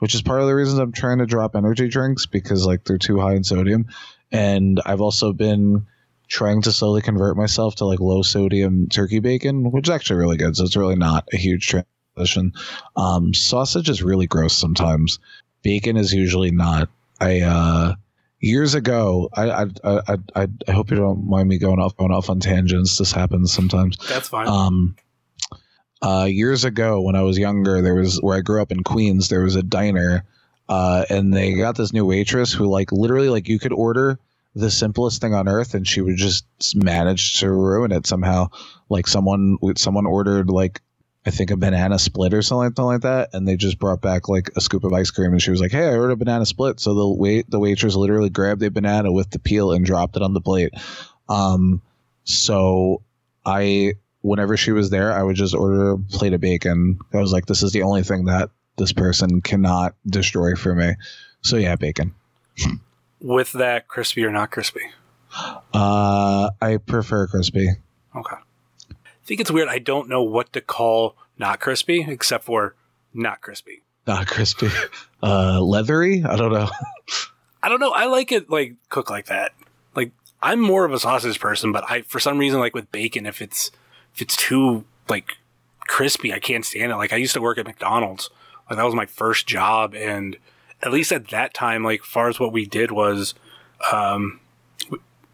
which is part of the reasons I'm trying to drop energy drinks because like they're too high in sodium, and I've also been trying to slowly convert myself to like low sodium turkey bacon, which is actually really good. So it's really not a huge transition. Um, sausage is really gross sometimes bacon is usually not. I uh, years ago, I I, I I I hope you don't mind me going off going off on tangents. This happens sometimes. That's fine. Um, uh, years ago when I was younger, there was where I grew up in Queens. There was a diner, uh, and they got this new waitress who like literally like you could order the simplest thing on earth, and she would just manage to ruin it somehow. Like someone someone ordered like I think a banana split or something, like that, and they just brought back like a scoop of ice cream, and she was like, "Hey, I ordered a banana split." So the wait the waitress literally grabbed a banana with the peel and dropped it on the plate. Um, so I, whenever she was there, I would just order a plate of bacon. I was like, "This is the only thing that this person cannot destroy for me." So yeah, bacon. With that, crispy or not crispy? Uh, I prefer crispy. Okay. I think it's weird. I don't know what to call not crispy except for not crispy. Not crispy. Uh, leathery. I don't know. I don't know. I like it like cooked like that. Like I'm more of a sausage person, but I for some reason like with bacon, if it's if it's too like crispy, I can't stand it. Like I used to work at McDonald's. Like that was my first job, and at least at that time, like far as what we did was, um,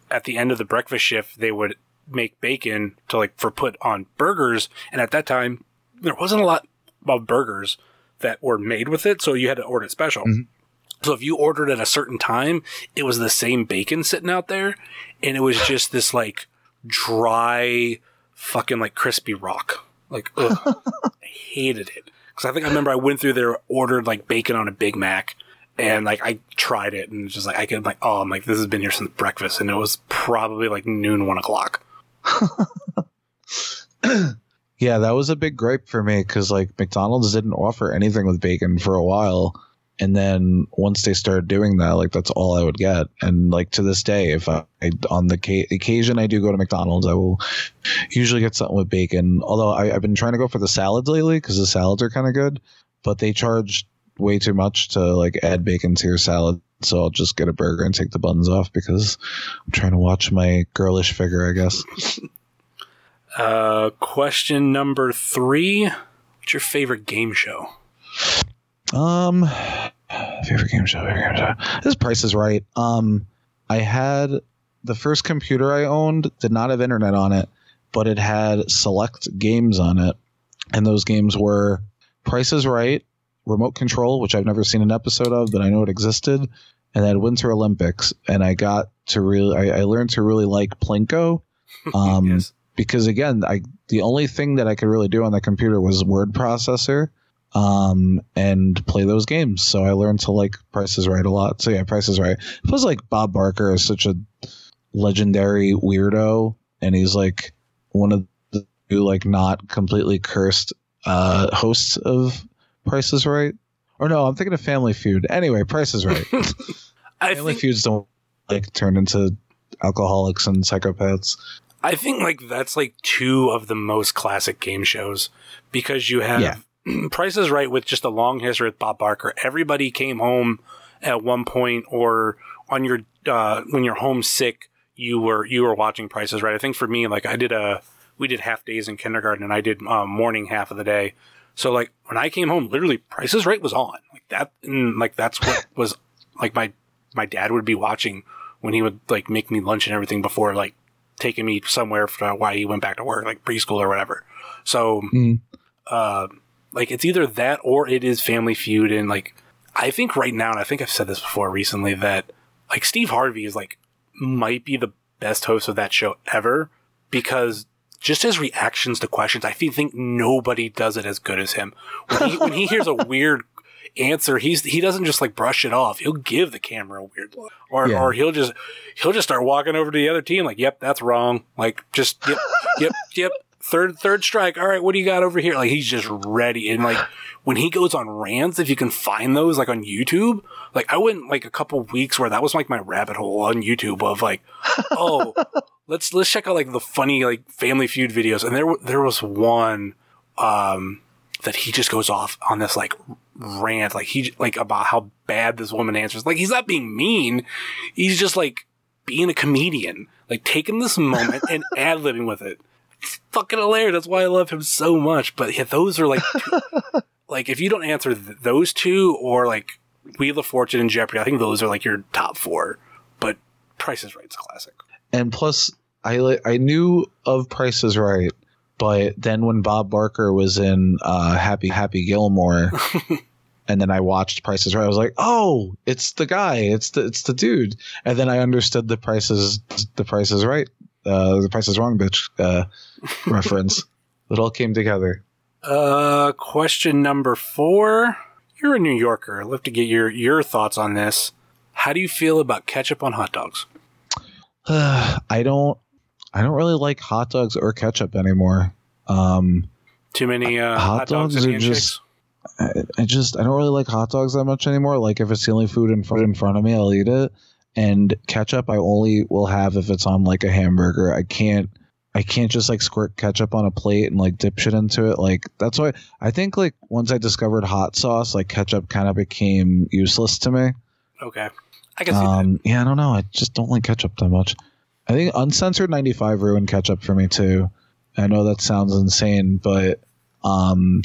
at the end of the breakfast shift, they would make bacon to like for put on burgers, and at that time there wasn't a lot of burgers that were made with it, so you had to order it special. Mhm. So if you ordered at a certain time, it was the same bacon sitting out there, and it was just this like dry, fucking like crispy rock. Like, ugh, I hated it because I think I remember I went through there, ordered like bacon on a Big Mac, and like I tried it, and just like I could like, oh, I'm like this has been here since breakfast, and it was probably like noon, one o'clock. Yeah, that was a big gripe for me because like McDonald's didn't offer anything with bacon for a while, and then once they started doing that, like that's all I would get. And like to this day, if I on the ca- occasion I do go to McDonald's, I will usually get something with bacon. Although I, I've been trying to go for the salads lately because the salads are kind of good, but they charge way too much to like add bacon to your salad. So I'll just get a burger and take the buns off because I'm trying to watch my girlish figure, I guess. Uh, question number three: What's your favorite game show? Um, favorite game show. Favorite game show. This Price is Right. Um, I had the first computer I owned did not have internet on it, but it had select games on it, and those games were Price is Right, Remote Control, which I've never seen an episode of, but I know it existed, and then Winter Olympics. And I got to really, I, I learned to really like Plinko. Um, Yes. because again, I the only thing that I could really do on the computer was word processor um, and play those games. So I learned to like Price is Right a lot. So yeah, Price is Right. Plus, like Bob Barker is such a legendary weirdo, and he's like one of the like not completely cursed uh, hosts of Price is Right. Or no, I'm thinking of Family Feud. Anyway, Price is Right. I Family think, Feuds don't like turn into alcoholics and psychopaths. I think like that's like two of the most classic game shows because you have Yeah. Price is Right with just a long history with Bob Barker. Everybody came home at one point or on your uh, when you're homesick, you were you were watching Price is Right. I think for me, like I did a we did half days in kindergarten and I did um, morning half of the day. So like when I came home, literally Prices Right was on like that, and like that's what was like my my dad would be watching when he would like make me lunch and everything before like taking me somewhere for why he went back to work, like preschool or whatever. So, Mm. uh, like it's either that or it is Family Feud, and like I think right now, and I think I've said this before recently that like Steve Harvey is like might be the best host of that show ever because just his reactions to questions. I think nobody does it as good as him. When he, when he hears a weird answer, he's he doesn't just like brush it off. He'll give the camera a weird look, or Yeah. or he'll just he'll just start walking over to the other team like, "Yep, that's wrong." Like just yep, yep, yep. Third third strike. All right, what do you got over here? Like he's just ready. And like when he goes on rants, if you can find those like on YouTube, like I went like a couple weeks where that was like my rabbit hole on YouTube of like, oh, let's let's check out like the funny like Family Feud videos. And there there was one um that he just goes off on this like rant, like he like about how bad this woman answers. Like he's not being mean, he's just like being a comedian, like taking this moment and ad libbing with it. It's fucking hilarious. That's why I love him so much. But yeah, those are like, two- like if you don't answer th- those two or like Wheel of Fortune and Jeopardy, I think those are like your top four. But Price is Right's a classic. And plus, I I knew of Price is Right, but then when Bob Barker was in uh, Happy Happy Gilmore, and then I watched Price is Right, I was like, oh, it's the guy, it's the it's the dude. And then I understood the prices the Price is Right, uh, the Price is Wrong, bitch uh, reference. It all came together. Uh, question number four. You're a New Yorker. I'd love to get your your thoughts on this. How do you feel about ketchup on hot dogs? I don't I don't really like hot dogs or ketchup anymore. Um, Too many uh, Hot hot, dogs, dogs are just- I, I just I don't really like hot dogs that much anymore. Like if it's the only food in front in front of me, I'll eat it. And ketchup, I only will have if it's on like a hamburger. I can't I can't just like squirt ketchup on a plate and like dip shit into it. Like that's why I think like once I discovered hot sauce, like ketchup kind of became useless to me. Okay, I can see that. Um, yeah, I don't know. I just don't like ketchup that much. I think uncensored 95 ruined ketchup for me too. I know that sounds insane, but um,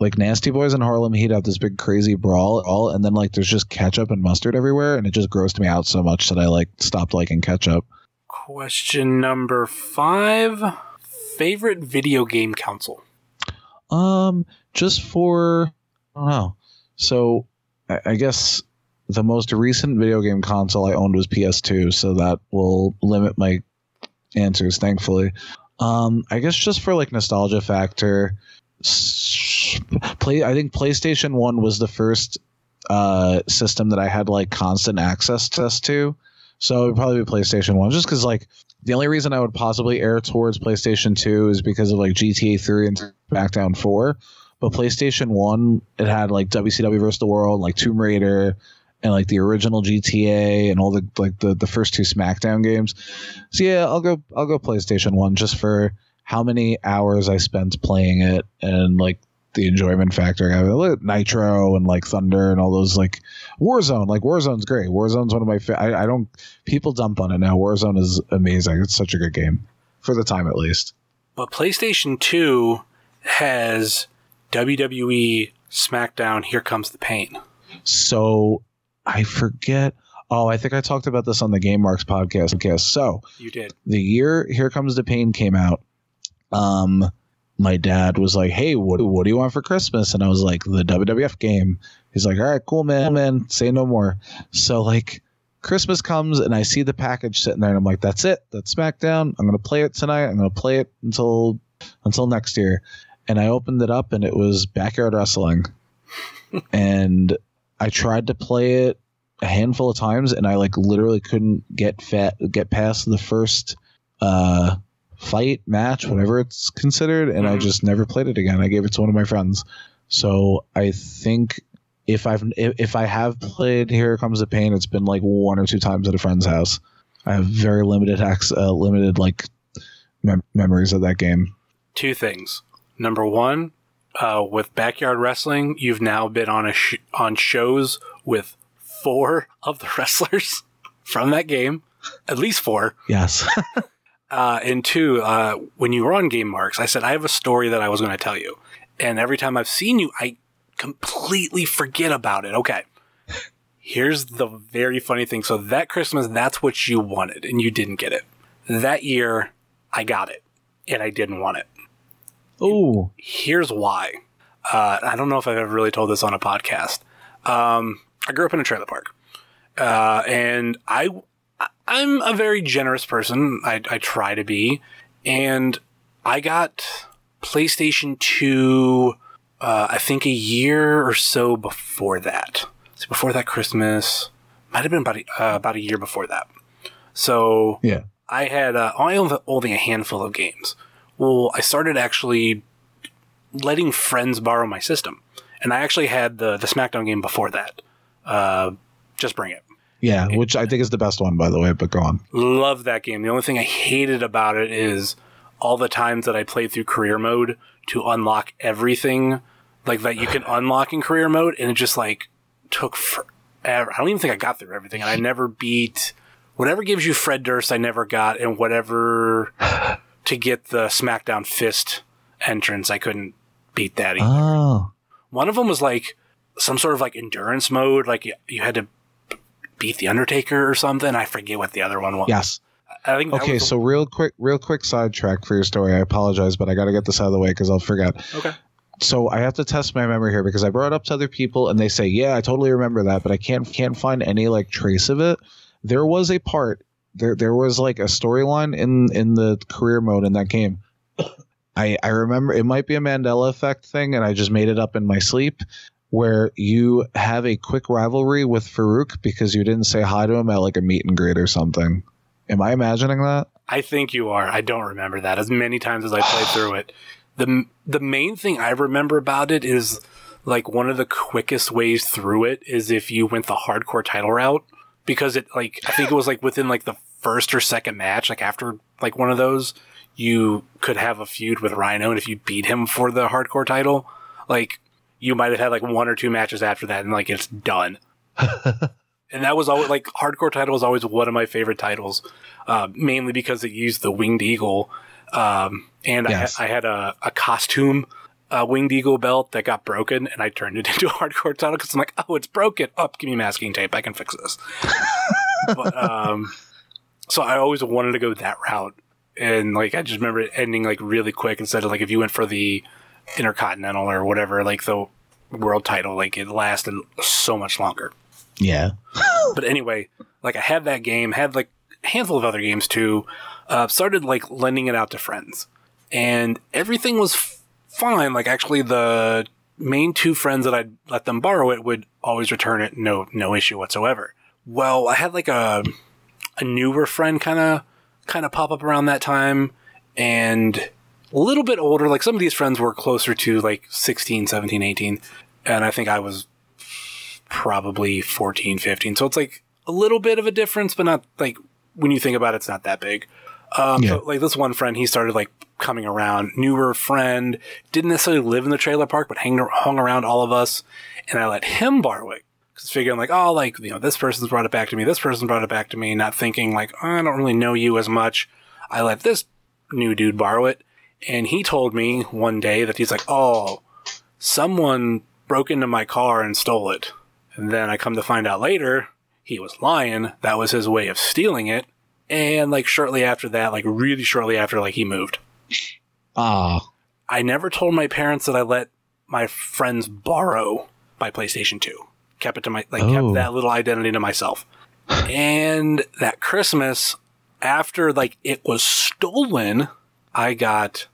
like Nasty Boys in Harlem Heat have this big crazy brawl, all, and then like there's just ketchup and mustard everywhere, and it just grossed me out so much that I like stopped liking ketchup. Question number five. Favorite video game console? Um, just for I don't know. So I, I guess the most recent video game console I owned was PS2, so that will limit my answers, thankfully. Um, I guess just for like nostalgia factor, play. I think PlayStation One was the first uh, system that I had like constant access to. So it would probably be PlayStation One, just because like the only reason I would possibly err towards PlayStation Two is because of like GTA Three and SmackDown Four. But PlayStation One, it had like WCW vs. the World, like Tomb Raider, and like the original GTA and all the like the, the first two SmackDown games. So yeah, I'll go I'll go PlayStation One just for how many hours I spent playing it and like the enjoyment factor. I mean, Nitro and like Thunder and all those like Warzone. Like Warzone's great. Warzone's one of my fa- I, I don't people dump on it now. Warzone is amazing. It's such a good game for the time at least. But PlayStation 2 has WWE SmackDown Here Comes the Pain. So I forget. Oh, I think I talked about this on the Game Marks podcast. Okay, so You did. the year Here Comes the Pain came out, um, my dad was like, "Hey, what what do you want for Christmas?" And I was like, "The WWF game." He's like, "All right, cool, man, man, say no more." So like, Christmas comes and I see the package sitting there, and I'm like, "That's it. That's SmackDown. I'm gonna play it tonight. I'm gonna play it until until next year." And I opened it up, and it was Backyard Wrestling, and I tried to play it a handful of times, and I like literally couldn't get fat get past the first uh fight match, whatever it's considered, and I Mhm. just never played it again. I gave it to one of my friends. So I think if I've if, I have played Here Comes the Pain, it's been like one or two times at a friend's house. I have very limited ac- uh, limited like mem- memories of that game. Two things. Number one, uh, with Backyard Wrestling, you've now been on a sh- on shows with four of the wrestlers from that game, at least four. Yes. Uh, and two, uh, when you were on Game Marks, I said I have a story that I was going to tell you, and every time I've seen you, I completely forget about it. Okay, here's the very funny thing. So that Christmas, that's what you wanted, and you didn't get it. That year, I got it, and I didn't want it. oh, Here's why. Uh, I don't know if I've ever really told this on a podcast. Um, I grew up in a trailer park, uh, and I I'm a very generous person. I, I try to be, and I got PlayStation 2, uh, I think a year or so before that. So before that Christmas, might have been about a, uh, about a year before that. So Yeah. I had uh, I owned only a handful of games. Well, I started actually letting friends borrow my system, and I actually had the the SmackDown game before that. Uh, just bring it. Yeah, which I think is the best one, by the way. But go on. Love that game. The only thing I hated about it is all the times that I played through career mode to unlock everything like that you can unlock in career mode, and it just like took forever. I don't even think I got through everything, and I never beat whatever gives you Fred Durst. I never got, and whatever to get the SmackDown Fist entrance, I couldn't beat that either. Oh, One of them was like some sort of like endurance mode, like you, you had to beat the Undertaker or something. I forget what the other one was. yes. I think Okay, was the- so real quick, real quick sidetrack for your story. I apologize, but I got to get this out of the way because I'll forget. okay. So I have to test my memory here because I brought it up to other people and they say, "Yeah, I totally remember that," but I can't can't find any like trace of it. There was a part there there was like a storyline in in the career mode in that game. I I remember it might be a Mandela effect thing and I just made it up in my sleep where you have a quick rivalry with Farouk because you didn't say hi to him at like a meet and greet or something. Am I imagining that? I think you are. I don't remember that as many times as I played through it. the The main thing I remember about it is like one of the quickest ways through it is if you went the hardcore title route because it like I think it was like within like the first or second match, like after like one of those, you could have a feud with Rhino, and if you beat him for the hardcore title, like you might have had like one or two matches after that, and like it's done. and that was always like hardcore title was always one of my favorite titles, uh, mainly because it used the winged eagle, um, and Yes. I, I had a, a costume. uh winged eagle belt that got broken, and I turned it into a hardcore title because I'm like, oh, it's broken. Up, give me masking tape. I can fix this. but, um, so I always wanted to go that route, and like I just remember it ending like really quick instead of like if you went for the intercontinental or whatever, like the world title, like it lasted so much longer. Yeah. But anyway, like I had that game, had like a handful of other games too. Uh, started like lending it out to friends, and everything was f- fine. Like actually, the main two friends that I'd let them borrow it would always return it, no no issue whatsoever. Well, I had like a a newer friend kind of kind of pop up around that time, and a little bit older. Like some of these friends were closer to like 16, 17, 18, and I think I was probably 14, 15. So it's like a little bit of a difference, but not like when you think about it, it's not that big. Um, Yeah. so, like this one friend, he started like coming around, newer friend, didn't necessarily live in the trailer park, but hang, hung around all of us. And I let him borrow it. Cause figuring like, oh, like, you know, this person's brought it back to me. This person brought it back to me. Not thinking like, oh, I don't really know you as much. I let this new dude borrow it. And he told me one day that he's like, oh, someone broke into my car and stole it. And then I come to find out later, he was lying. That was his way of stealing it. And like shortly after that, like really shortly after, like he moved. Ah. I never told my parents that I let my friends borrow my PlayStation 2. Kept it to my, like, Oh. kept that little identity to myself. and that Christmas, after like it was stolen, I got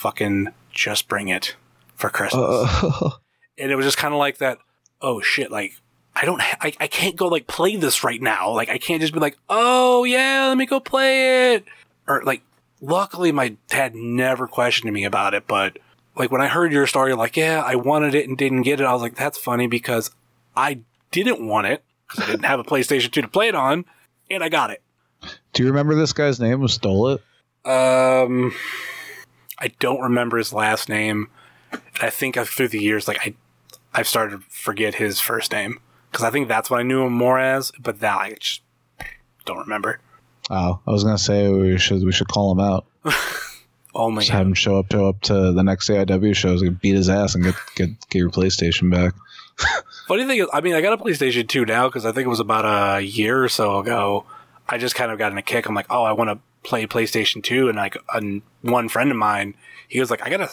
fucking just bring it for Christmas. Uh, and it was just kind of like that oh shit like i don't ha- I, I can't go like play this right now. Like i can't just be like oh yeah let me go play it. Or like luckily my dad never questioned me about it but like when i heard your story like yeah i wanted it and didn't get it i was like that's funny because i didn't want it because i didn't have a playstation 2 to play it on and i got it. Do you remember this guy's name who stole it? um i don't remember his last name. And i think I've- through the years like i i've started to forget his first name. Because i think that's what i knew him more as but now i just don't remember. Oh, I was gonna say we should we should call him out. only Just have him show up show up to the next AIW shows, and beat his ass, and get get get your PlayStation back. funny thing is i mean i got a playstation 2 now because i think it was about a year or so ago. I just kind of got in a kick. I'm like oh i want to play playstation 2 and like a, one friend of mine he was like i got a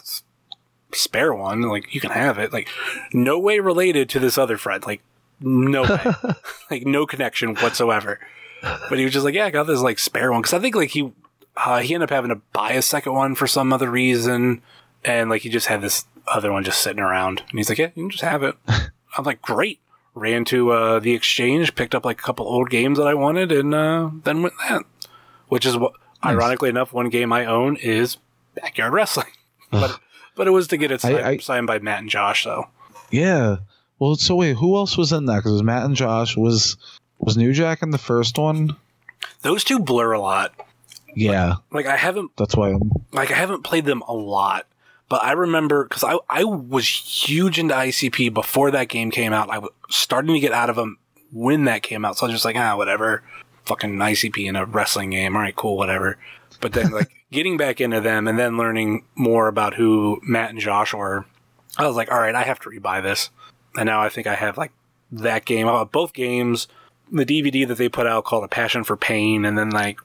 spare one like you can have it like no way related to this other friend like no way like no connection whatsoever but he was just like yeah i got this like spare one because i think like he uh, he ended up having to buy a second one for some other reason, and like he just had this other one just sitting around, and he's like, "Yeah, you can just have it." I'm like, "Great." Ran to uh, the exchange, picked up like a couple old games that I wanted, and uh, then went that. Which is what, ironically enough, one game I own is Backyard Wrestling, but but it was to get it signed, I- signed by Matt and Josh, though. Yeah. Well, so wait, who else was in that? Because it was Matt and Josh. Was was New Jack in the first one? Those two blur a lot. Yeah, Like I haven't that's why. I'm, like I haven't played them a lot, but I remember because I I was huge into ICP before that game came out. I was starting to get out of them when that came out, so I was just like, ah, whatever, fucking ICP in a wrestling game. All right, cool, whatever. But then like getting back into them and then learning more about who Matt and Josh were, I was like, all right, I have to rebuy this. And now I think I have like that game, uh, both games, the DVD that they put out called A Passion for Pain, and then like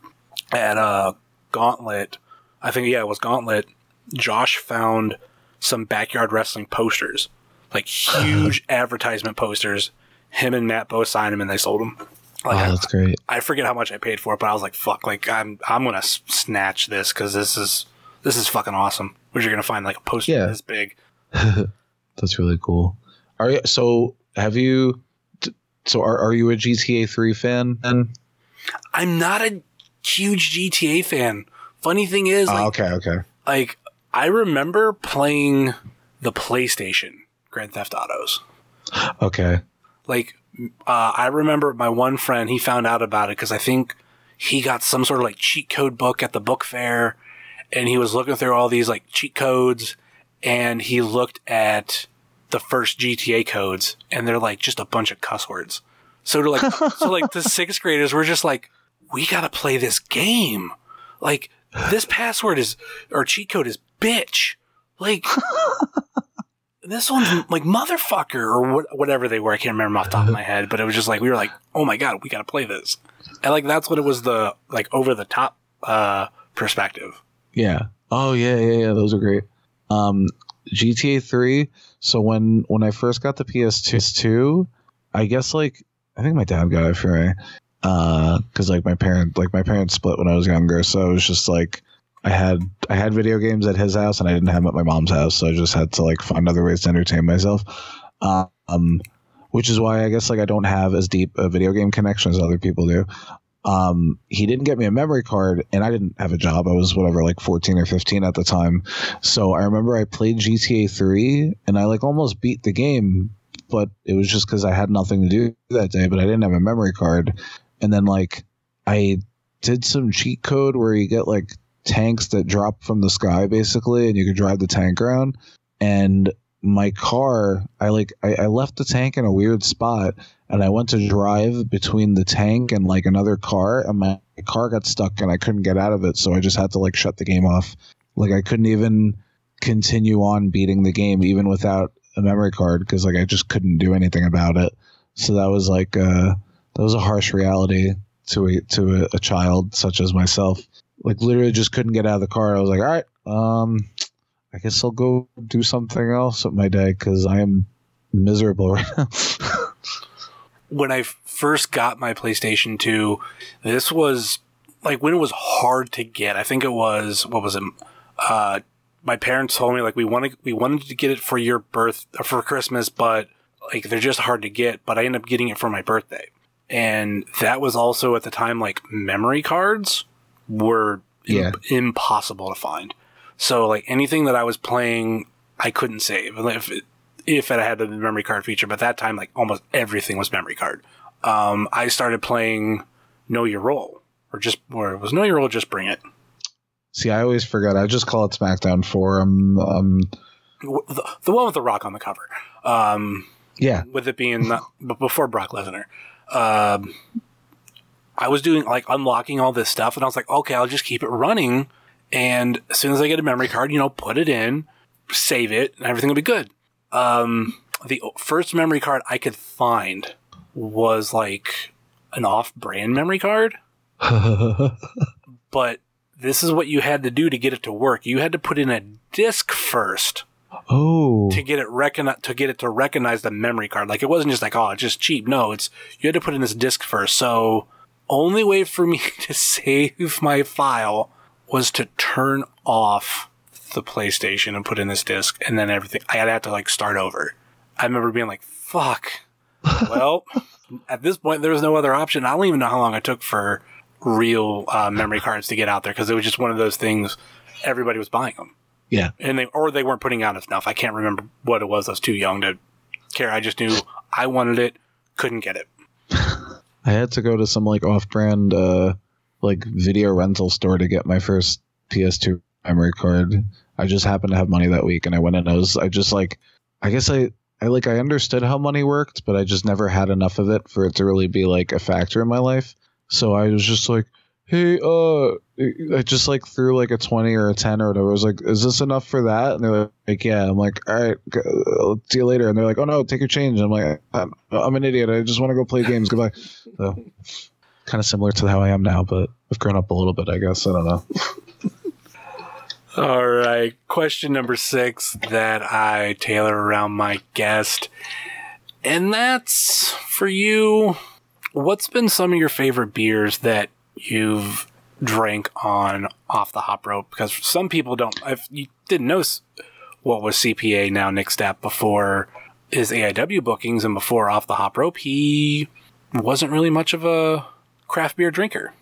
at uh Gauntlet, I think yeah, it was Gauntlet. Josh found some backyard wrestling posters, like huge advertisement posters. Him and Matt both signed them, and they sold them. Like oh, I- that's great. I forget how much I paid for it, but I was like, "Fuck!" Like I'm I'm gonna snatch this because this is this is fucking awesome. Which you're gonna find like a poster Yeah. this big. That's really cool. Are you, so? Have you? So are are you a GTA three fan? Then I'm not a huge GTA fan. Funny thing is, oh, okay, okay. like I remember playing the PlayStation Grand Theft Autos. Okay. Like, uh, I remember my one friend, he found out about it because I think he got some sort of like cheat code book at the book fair and he was looking through all these like cheat codes and he looked at the first GTA codes and they're like just a bunch of cuss words. So to like, so like the sixth graders were just like, we gotta play this game. Like this password is, or cheat code is bitch. Like, this one's like motherfucker or what, whatever they were. I can't remember off the top of my head, but it was just like we were like, oh my god, we got to play this, and like that's what it was the like over the top uh perspective. Yeah. Oh yeah, yeah, yeah. Those are great. Um, GTA three. So when when I first got the PS2, I guess like I think my dad got it for me. Uh, because like my parent like my parents split when I was younger, so it was just like I had I had video games at his house and I didn't have them at my mom's house, so I just had to like find other ways to entertain myself. Um, which is why I guess like I don't have as deep a video game connection as other people do. Um, he didn't get me a memory card, and I didn't have a job. I was whatever, like 14 or 15 at the time. So I remember I played GTA 3, and I like almost beat the game, but it was just because I had nothing to do that day. But I didn't have a memory card, and then like I did some cheat code where you get like tanks that drop from the sky basically, and you could drive the tank around. And my car, I like I, I left the tank in a weird spot, and I went to drive between the tank and like another car, and my car got stuck, and I couldn't get out of it, so I just had to like shut the game off. Like I couldn't even continue on beating the game even without a memory card because like I just couldn't do anything about it. So that was like uh, that was a harsh reality to a to a, a child such as myself. Like literally just couldn't get out of the car. I was like, all right, um, I guess I'll go do something else with my day because I am miserable right now. When I first got my PlayStation 2, this was like when it was hard to get. I think it was what was it? Uh, my parents told me like we wanted we wanted to get it for your birth for Christmas, but like they're just hard to get. But I ended up getting it for my birthday, and that was also at the time like memory cards were im- Yeah. impossible to find. So like anything that I was playing, I couldn't save. If it, if it had the memory card feature, but that time like almost everything was memory card. Um, I started playing Know Your Role, or just or it was Know Your Role, just bring it. See, I always forget. I just call it SmackDown Four. Um, um, The, the one with the Rock on the cover. Um, yeah, with it being not, before Brock Lesnar. Um, I was doing like unlocking all this stuff, and I was like, okay, I'll just keep it running. And as soon as I get a memory card, you know, put it in, save it, and everything will be good. Um, the first memory card I could find was like an off-brand memory card, but this is what you had to do to get it to work. You had to put in a disc first oh, to get it to get it to recognize the memory card. Like it wasn't just like, oh, it's just cheap. No, it's you had to put in this disk first. So only way for me to save my file was to turn off the PlayStation and put in this disc, and then everything. I had to have to like start over. I remember being like, "Fuck." well, at this point, there was no other option. I don't even know how long it took for real uh, memory cards to get out there because it was just one of those things. Everybody was buying them. Yeah. and they or they weren't putting out enough. I can't remember what it was. I was too young to care. I just knew I wanted it, couldn't get it. I had to go to some like off-brand uh like video rental store to get my first PS2 memory card. I just happened to have money that week and I went and I was I just like I guess I I like I understood how money worked, but I just never had enough of it for it to really be like a factor in my life. So I was just like, "Hey, uh I just like threw like a 20 or a 10 or whatever. I was like, "Is this enough for that?" And they're like, "Yeah." I'm like, "All right, see you later." And they're like, "Oh no, take your change." I'm like, "I'm, I'm an idiot. I just want to go play games. Goodbye." So kind of similar to how I am now, but I've grown up a little bit, I guess. I don't know. All right. Question number six that I tailor around my guest. And that's for you. What's been some of your favorite beers that you've drank on off the hop rope? Because some people don't, if you didn't know what was CPA now Nick Stapp before his AIW bookings and before off the hop rope, he wasn't really much of a craft beer drinker.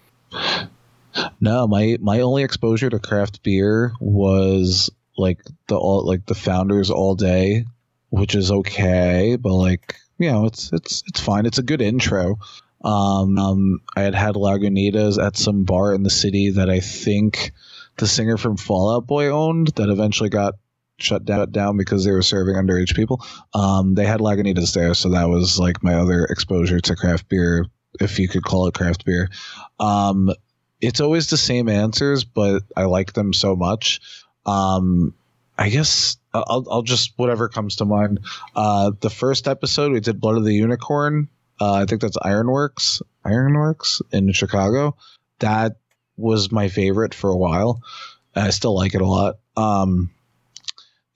No, my my only exposure to craft beer was like the all like the founders all day, which is okay, but like you know, it's it's it's fine. It's a good intro. Um, um I had had Lagunitas at some bar in the city that I think the singer from Fall Out Boy owned that eventually got shut down, because they were serving underage people. Um, they had Lagunitas there, so that was like my other exposure to craft beer, if you could call it craft beer. Um, it's always the same answers, but I like them so much. Um, I guess I'll, I'll just whatever comes to mind. Uh, the first episode we did Blood of the Unicorn. Uh, I think that's Ironworks, Ironworks in Chicago. That was my favorite for a while. I still like it a lot. Um,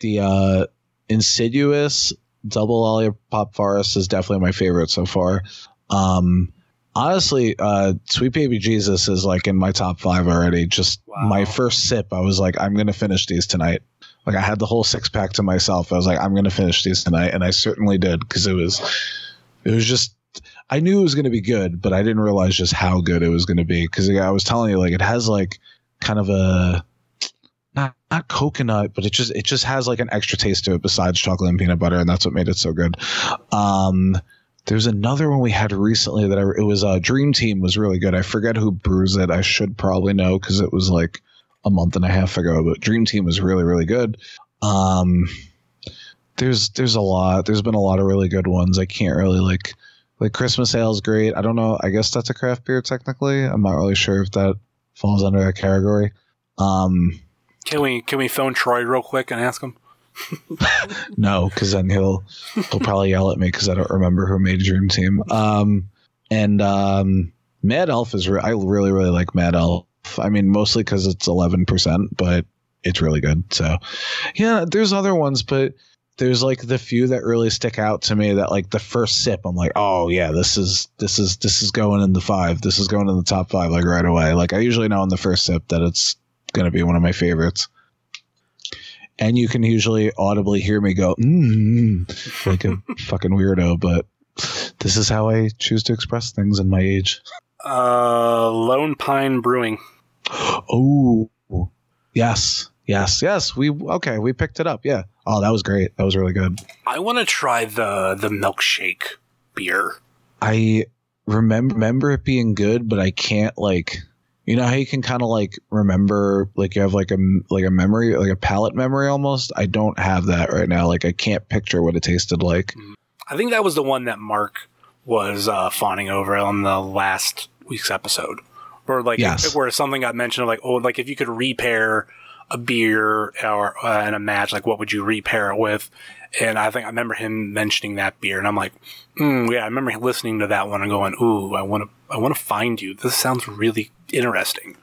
the uh, Insidious Double Lollipop Forest is definitely my favorite so far. Um, honestly, uh, Sweet Baby Jesus is like in my top five already. Just Wow. my first sip, I was like, I'm gonna finish these tonight. Like I had the whole six pack to myself. I was like, I'm gonna finish these tonight, and I certainly did because it was, it was just. I knew it was gonna be good, but I didn't realize just how good it was gonna be because I was telling you, like it has like kind of a not not coconut, but it just it just has like an extra taste to it besides chocolate and peanut butter, and that's what made it so good. Um, there's another one we had recently that I, it was uh, Dream Team was really good. I forget who brews it. I should probably know because it was like a month and a half ago. But Dream Team was really really good. Um, there's there's a lot. There's been a lot of really good ones. I can't really like like Christmas Ale is great. I don't know. I guess that's a craft beer technically. I'm not really sure if that falls under that category. Um, Can we can we phone Troy real quick and ask him? No, because then he'll he'll probably yell at me because I don't remember who made Dream Team. Um, and um, Mad Elf is re- I really really like Mad Elf. I mean, mostly because it's eleven percent, but it's really good. So, yeah, there's other ones, but there's like the few that really stick out to me. That like the first sip, I'm like, oh yeah, this is this is this is going in the five. This is going in the top five like right away. Like I usually know in the first sip that it's gonna be one of my favorites and you can usually audibly hear me go mm, like a fucking weirdo but this is how i choose to express things in my age Uh, Lone Pine Brewing. oh yes yes yes we okay we picked it up yeah. Oh that was great that was really good. I want to try the the milkshake beer. i remember remember it being good but i can't like you know how you can kind of like remember like you have like a like a memory like a palate memory almost? I don't have that right now like i can't picture what it tasted like. I think that was the one that Mark was uh, fawning over on the last week's episode, or like Yes. where something got mentioned of like oh like if you could repair a beer or uh, in a match like what would you repair it with? And I think I remember him mentioning that beer, and I'm like, mm, yeah, I remember listening to that one and going, ooh, I want to I want to find you. This sounds really interesting.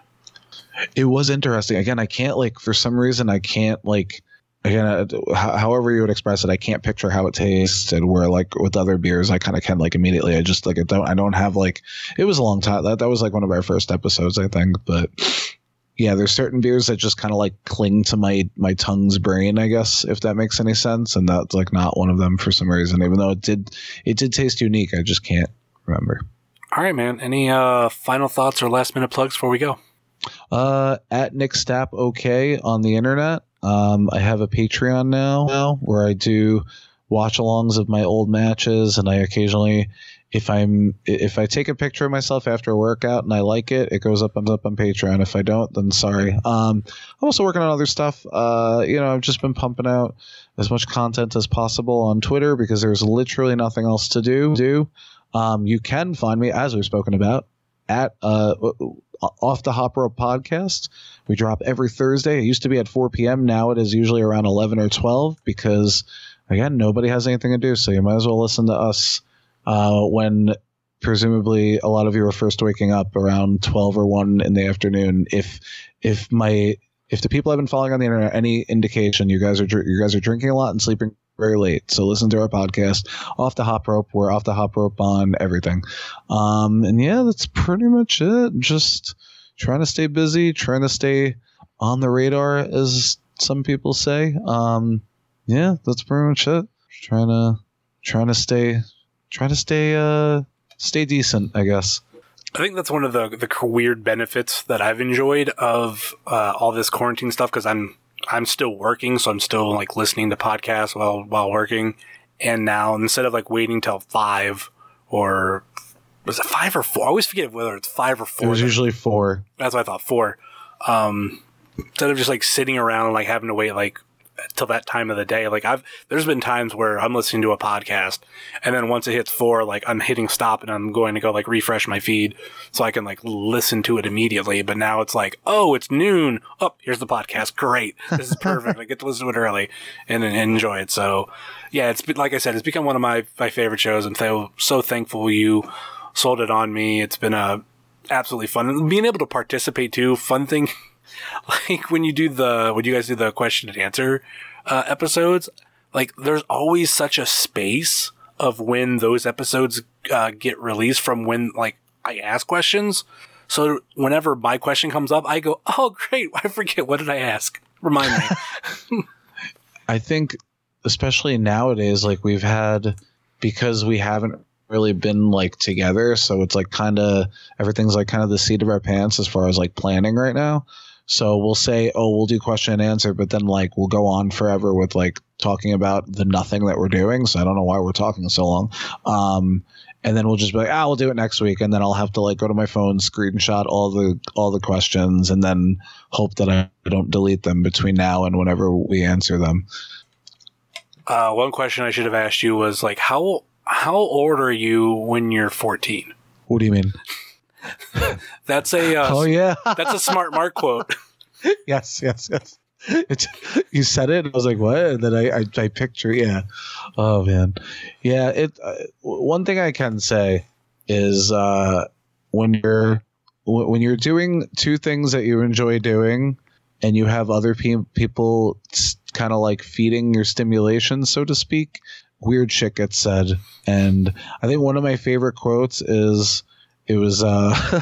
it was interesting again i can't like for some reason i can't like again uh, however you would express it i can't picture how it tasted where like with other beers i kind of can like immediately i just like I don't i don't have like it was a long time that, that was like one of our first episodes i think but yeah, there's certain beers that just kind of like cling to my my tongue's brain, I guess, if that makes any sense. And that's like not one of them for some reason, even though it did it did taste unique. I just can't remember. All right, man. Any uh, final thoughts or last minute plugs before we go? Uh, at Nick Stapp OK on the internet. Um, I have a Patreon now, now where I do watch alongs of my old matches, and I occasionally, if I'm if I take a picture of myself after a workout and I like it, it goes up up on Patreon. If I don't, then sorry. Um, I'm also working on other stuff. Uh, you know, I've just been pumping out as much content as possible on Twitter because there's literally nothing else to do. Do um, you can find me as we've spoken about at uh, off the hop podcast we drop every thursday it used to be at 4 p.m now it is usually around 11 or 12 because again nobody has anything to do so you might as well listen to us uh, when presumably a lot of you are first waking up around 12 or 1 in the afternoon if if my if the people I've been following on the internet any indication you guys are you guys are drinking a lot and sleeping very late. So listen to our podcast. Off the hop rope. We're off the hop rope on everything. Um and yeah that's pretty much it. Just trying to stay busy trying to stay on the radar as some people say. Um yeah that's pretty much it. Trying to trying to stay trying to stay uh stay decent i guess I think that's one of the the weird benefits that I've enjoyed of uh, all this quarantine stuff because I'm I'm still working, so I'm still like listening to podcasts while while working. And now instead of like waiting till five or was it five or four? I always forget whether it's five or four. it was usually four That's what I thought. Four. Um, instead of just like sitting around and like having to wait like till that time of the day. Like I've there's been times where I'm listening to a podcast and then once it hits four, like I'm hitting stop and I'm going to go like refresh my feed so I can like listen to it immediately. But now it's like, oh, it's noon. Oh, here's the podcast. Great. This is perfect. I get to listen to it early and, and enjoy it. So yeah, it's like I said, it's become one of my, my favorite shows. I'm so, so thankful you sold it on me. It's been a absolutely fun being able to participate too. Fun thing like when you do the when you guys do the question and answer uh, episodes like there's always such a space of when those episodes uh, get released from when like i ask questions. So whenever my question comes up i go oh great. I forget. What did i ask? Remind me. I think, especially nowadays, like we've had because we haven't really been like together, so it's like kind of everything's like kind of the seat of our pants as far as like planning right now. So we'll say, oh, we'll do question and answer, but then like we'll go on forever with like talking about the nothing that we're doing. So I don't know why we're talking so long. Um, and then we'll just be like, ah, we'll do it next week, and then I'll have to like go to my phone, screenshot all the all the questions, and then hope that I don't delete them between now and whenever we answer them. uh, one question i should have asked you was like how how old are you when you're 14 What do you mean? that's a uh, oh yeah, that's a smart mark quote yes, yes, yes. You said it. And I was like, what? And then I, I, I picture, yeah. Oh man, yeah. It. Uh, one thing I can say is uh, when you're when you're doing two things that you enjoy doing, and you have other pe- people kind of like feeding your stimulation, so to speak. Weird shit gets said, and I think one of my favorite quotes is it was uh,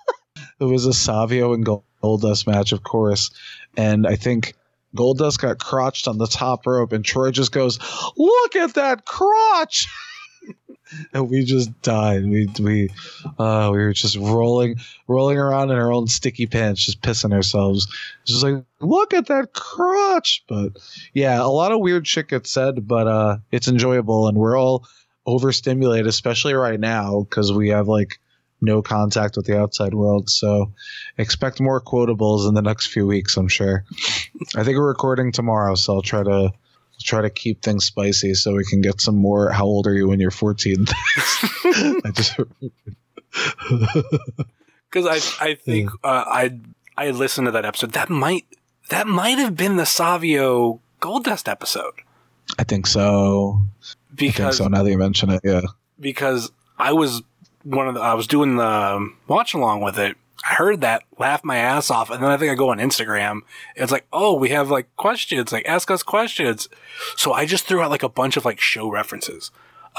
it was a Savio and Goldust match, of course, and I think Goldust got crotched on the top rope, and Troy just goes, "Look at that crotch!" and we just died. We we uh, we were just rolling rolling around in our own sticky pants, just pissing ourselves. Just like, look at that crotch. But yeah, a lot of weird shit gets said, but uh, it's enjoyable, and we're all overstimulated, especially right now because we have like no contact with the outside world. So expect more quotables in the next few weeks, I'm sure. I think we're recording tomorrow, so I'll try to try to keep things spicy so we can get some more how old are you when you're 14 I just because I I think uh, I I listened to that episode. That might that might have been the Savio Goldust episode I think so. I think because so now that you mention it, yeah. because I was one of the I was doing the watch along with it. I heard that, laughed my ass off, and then I think I go on Instagram. It's like, oh, we have like questions, like ask us questions. So I just threw out like a bunch of like show references.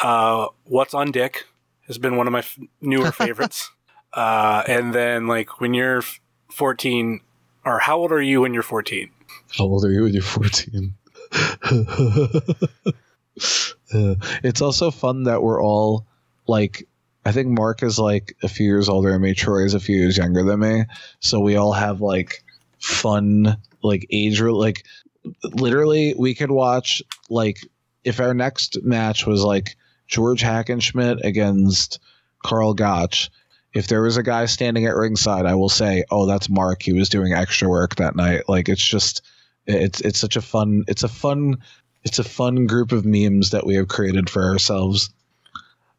Uh, What's on Dick has been one of my f- newer favorites. uh, and then like when you're 14, or how old are you when you're 14? How old are you when you're 14? Uh, it's also fun that we're all like, I think Mark is like a few years older than me. Troy is a few years younger than me. So we all have like fun, like age, like literally we could watch like if our next match was like George Hackenschmidt against Karl Gotch. If there was a guy standing at ringside, I will say, "Oh, that's Mark. He was doing extra work that night." Like it's just, it's it's such a fun, it's a fun, it's a fun group of memes that we have created for ourselves.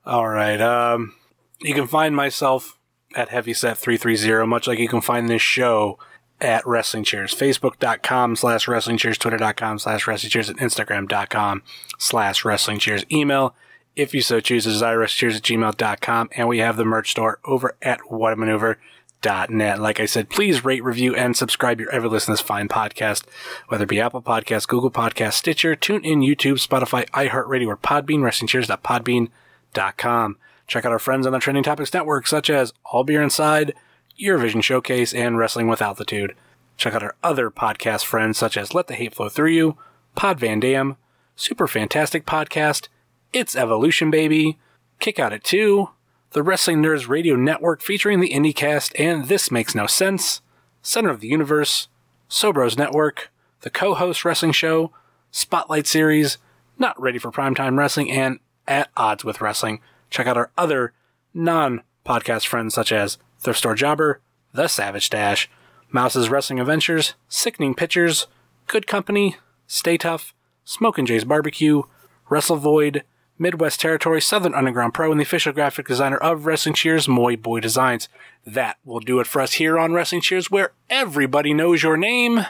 All right. Um, you can find myself at Heavyset330, much like you can find this show at Wrestling Cheers. Facebook.com slash Wrestling Cheers, Twitter.com slash Wrestling Cheers, and Instagram.com slash Wrestling Cheers. Email, if you so choose, is IRSCheers at gmail.com. And we have the merch store over at whatamaneuver.net. Like I said, please rate, review, and subscribe your ever listen this fine podcast, whether it be Apple Podcasts, Google Podcasts, Stitcher, TuneIn, YouTube, Spotify, iHeartRadio, or Podbean, WrestlingCheers.podbean.com. Check out our friends on the Trending Topics Network, such as All Beer Inside, Eurovision Showcase, and Wrestling with Altitude. Check out our other podcast friends, such as Let the Hate Flow Through You, Pod Van Dam, Super Fantastic Podcast, It's Evolution Baby, Kick Out at 2, the Wrestling Nerds Radio Network featuring the IndieCast and This Makes No Sense, Center of the Universe, Sobros Network, the co-host wrestling show, Spotlight Series, Not Ready for Primetime Wrestling, and At Odds with Wrestling. Check out our other non-podcast friends such as Thrift Store Jobber, The Savage Dash, Mouse's Wrestling Adventures, Sickening Pictures, Good Company, Stay Tough, Smokin' Jay's Barbecue, Wrestle Void, Midwest Territory, Southern Underground Pro, and the official graphic designer of Wrestling Cheers, Moy Boy Designs. That will do it for us here on Wrestling Cheers, where everybody knows your name,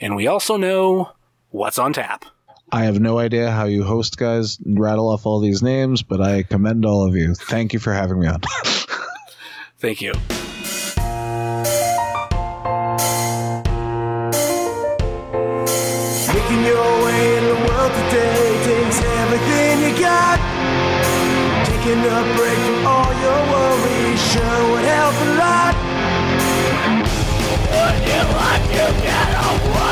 and we also know what's on tap. I have no idea how you host guys rattle off all these names, but I commend all of you. Thank you for having me on. Thank you. Making your way in the world today takes everything you got. Taking a break from all your worries sure would help a lot. Would you like to get away?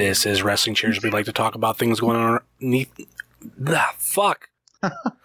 This is Wrestling Cheers. We like to talk about things going on underneath. Ah, fuck.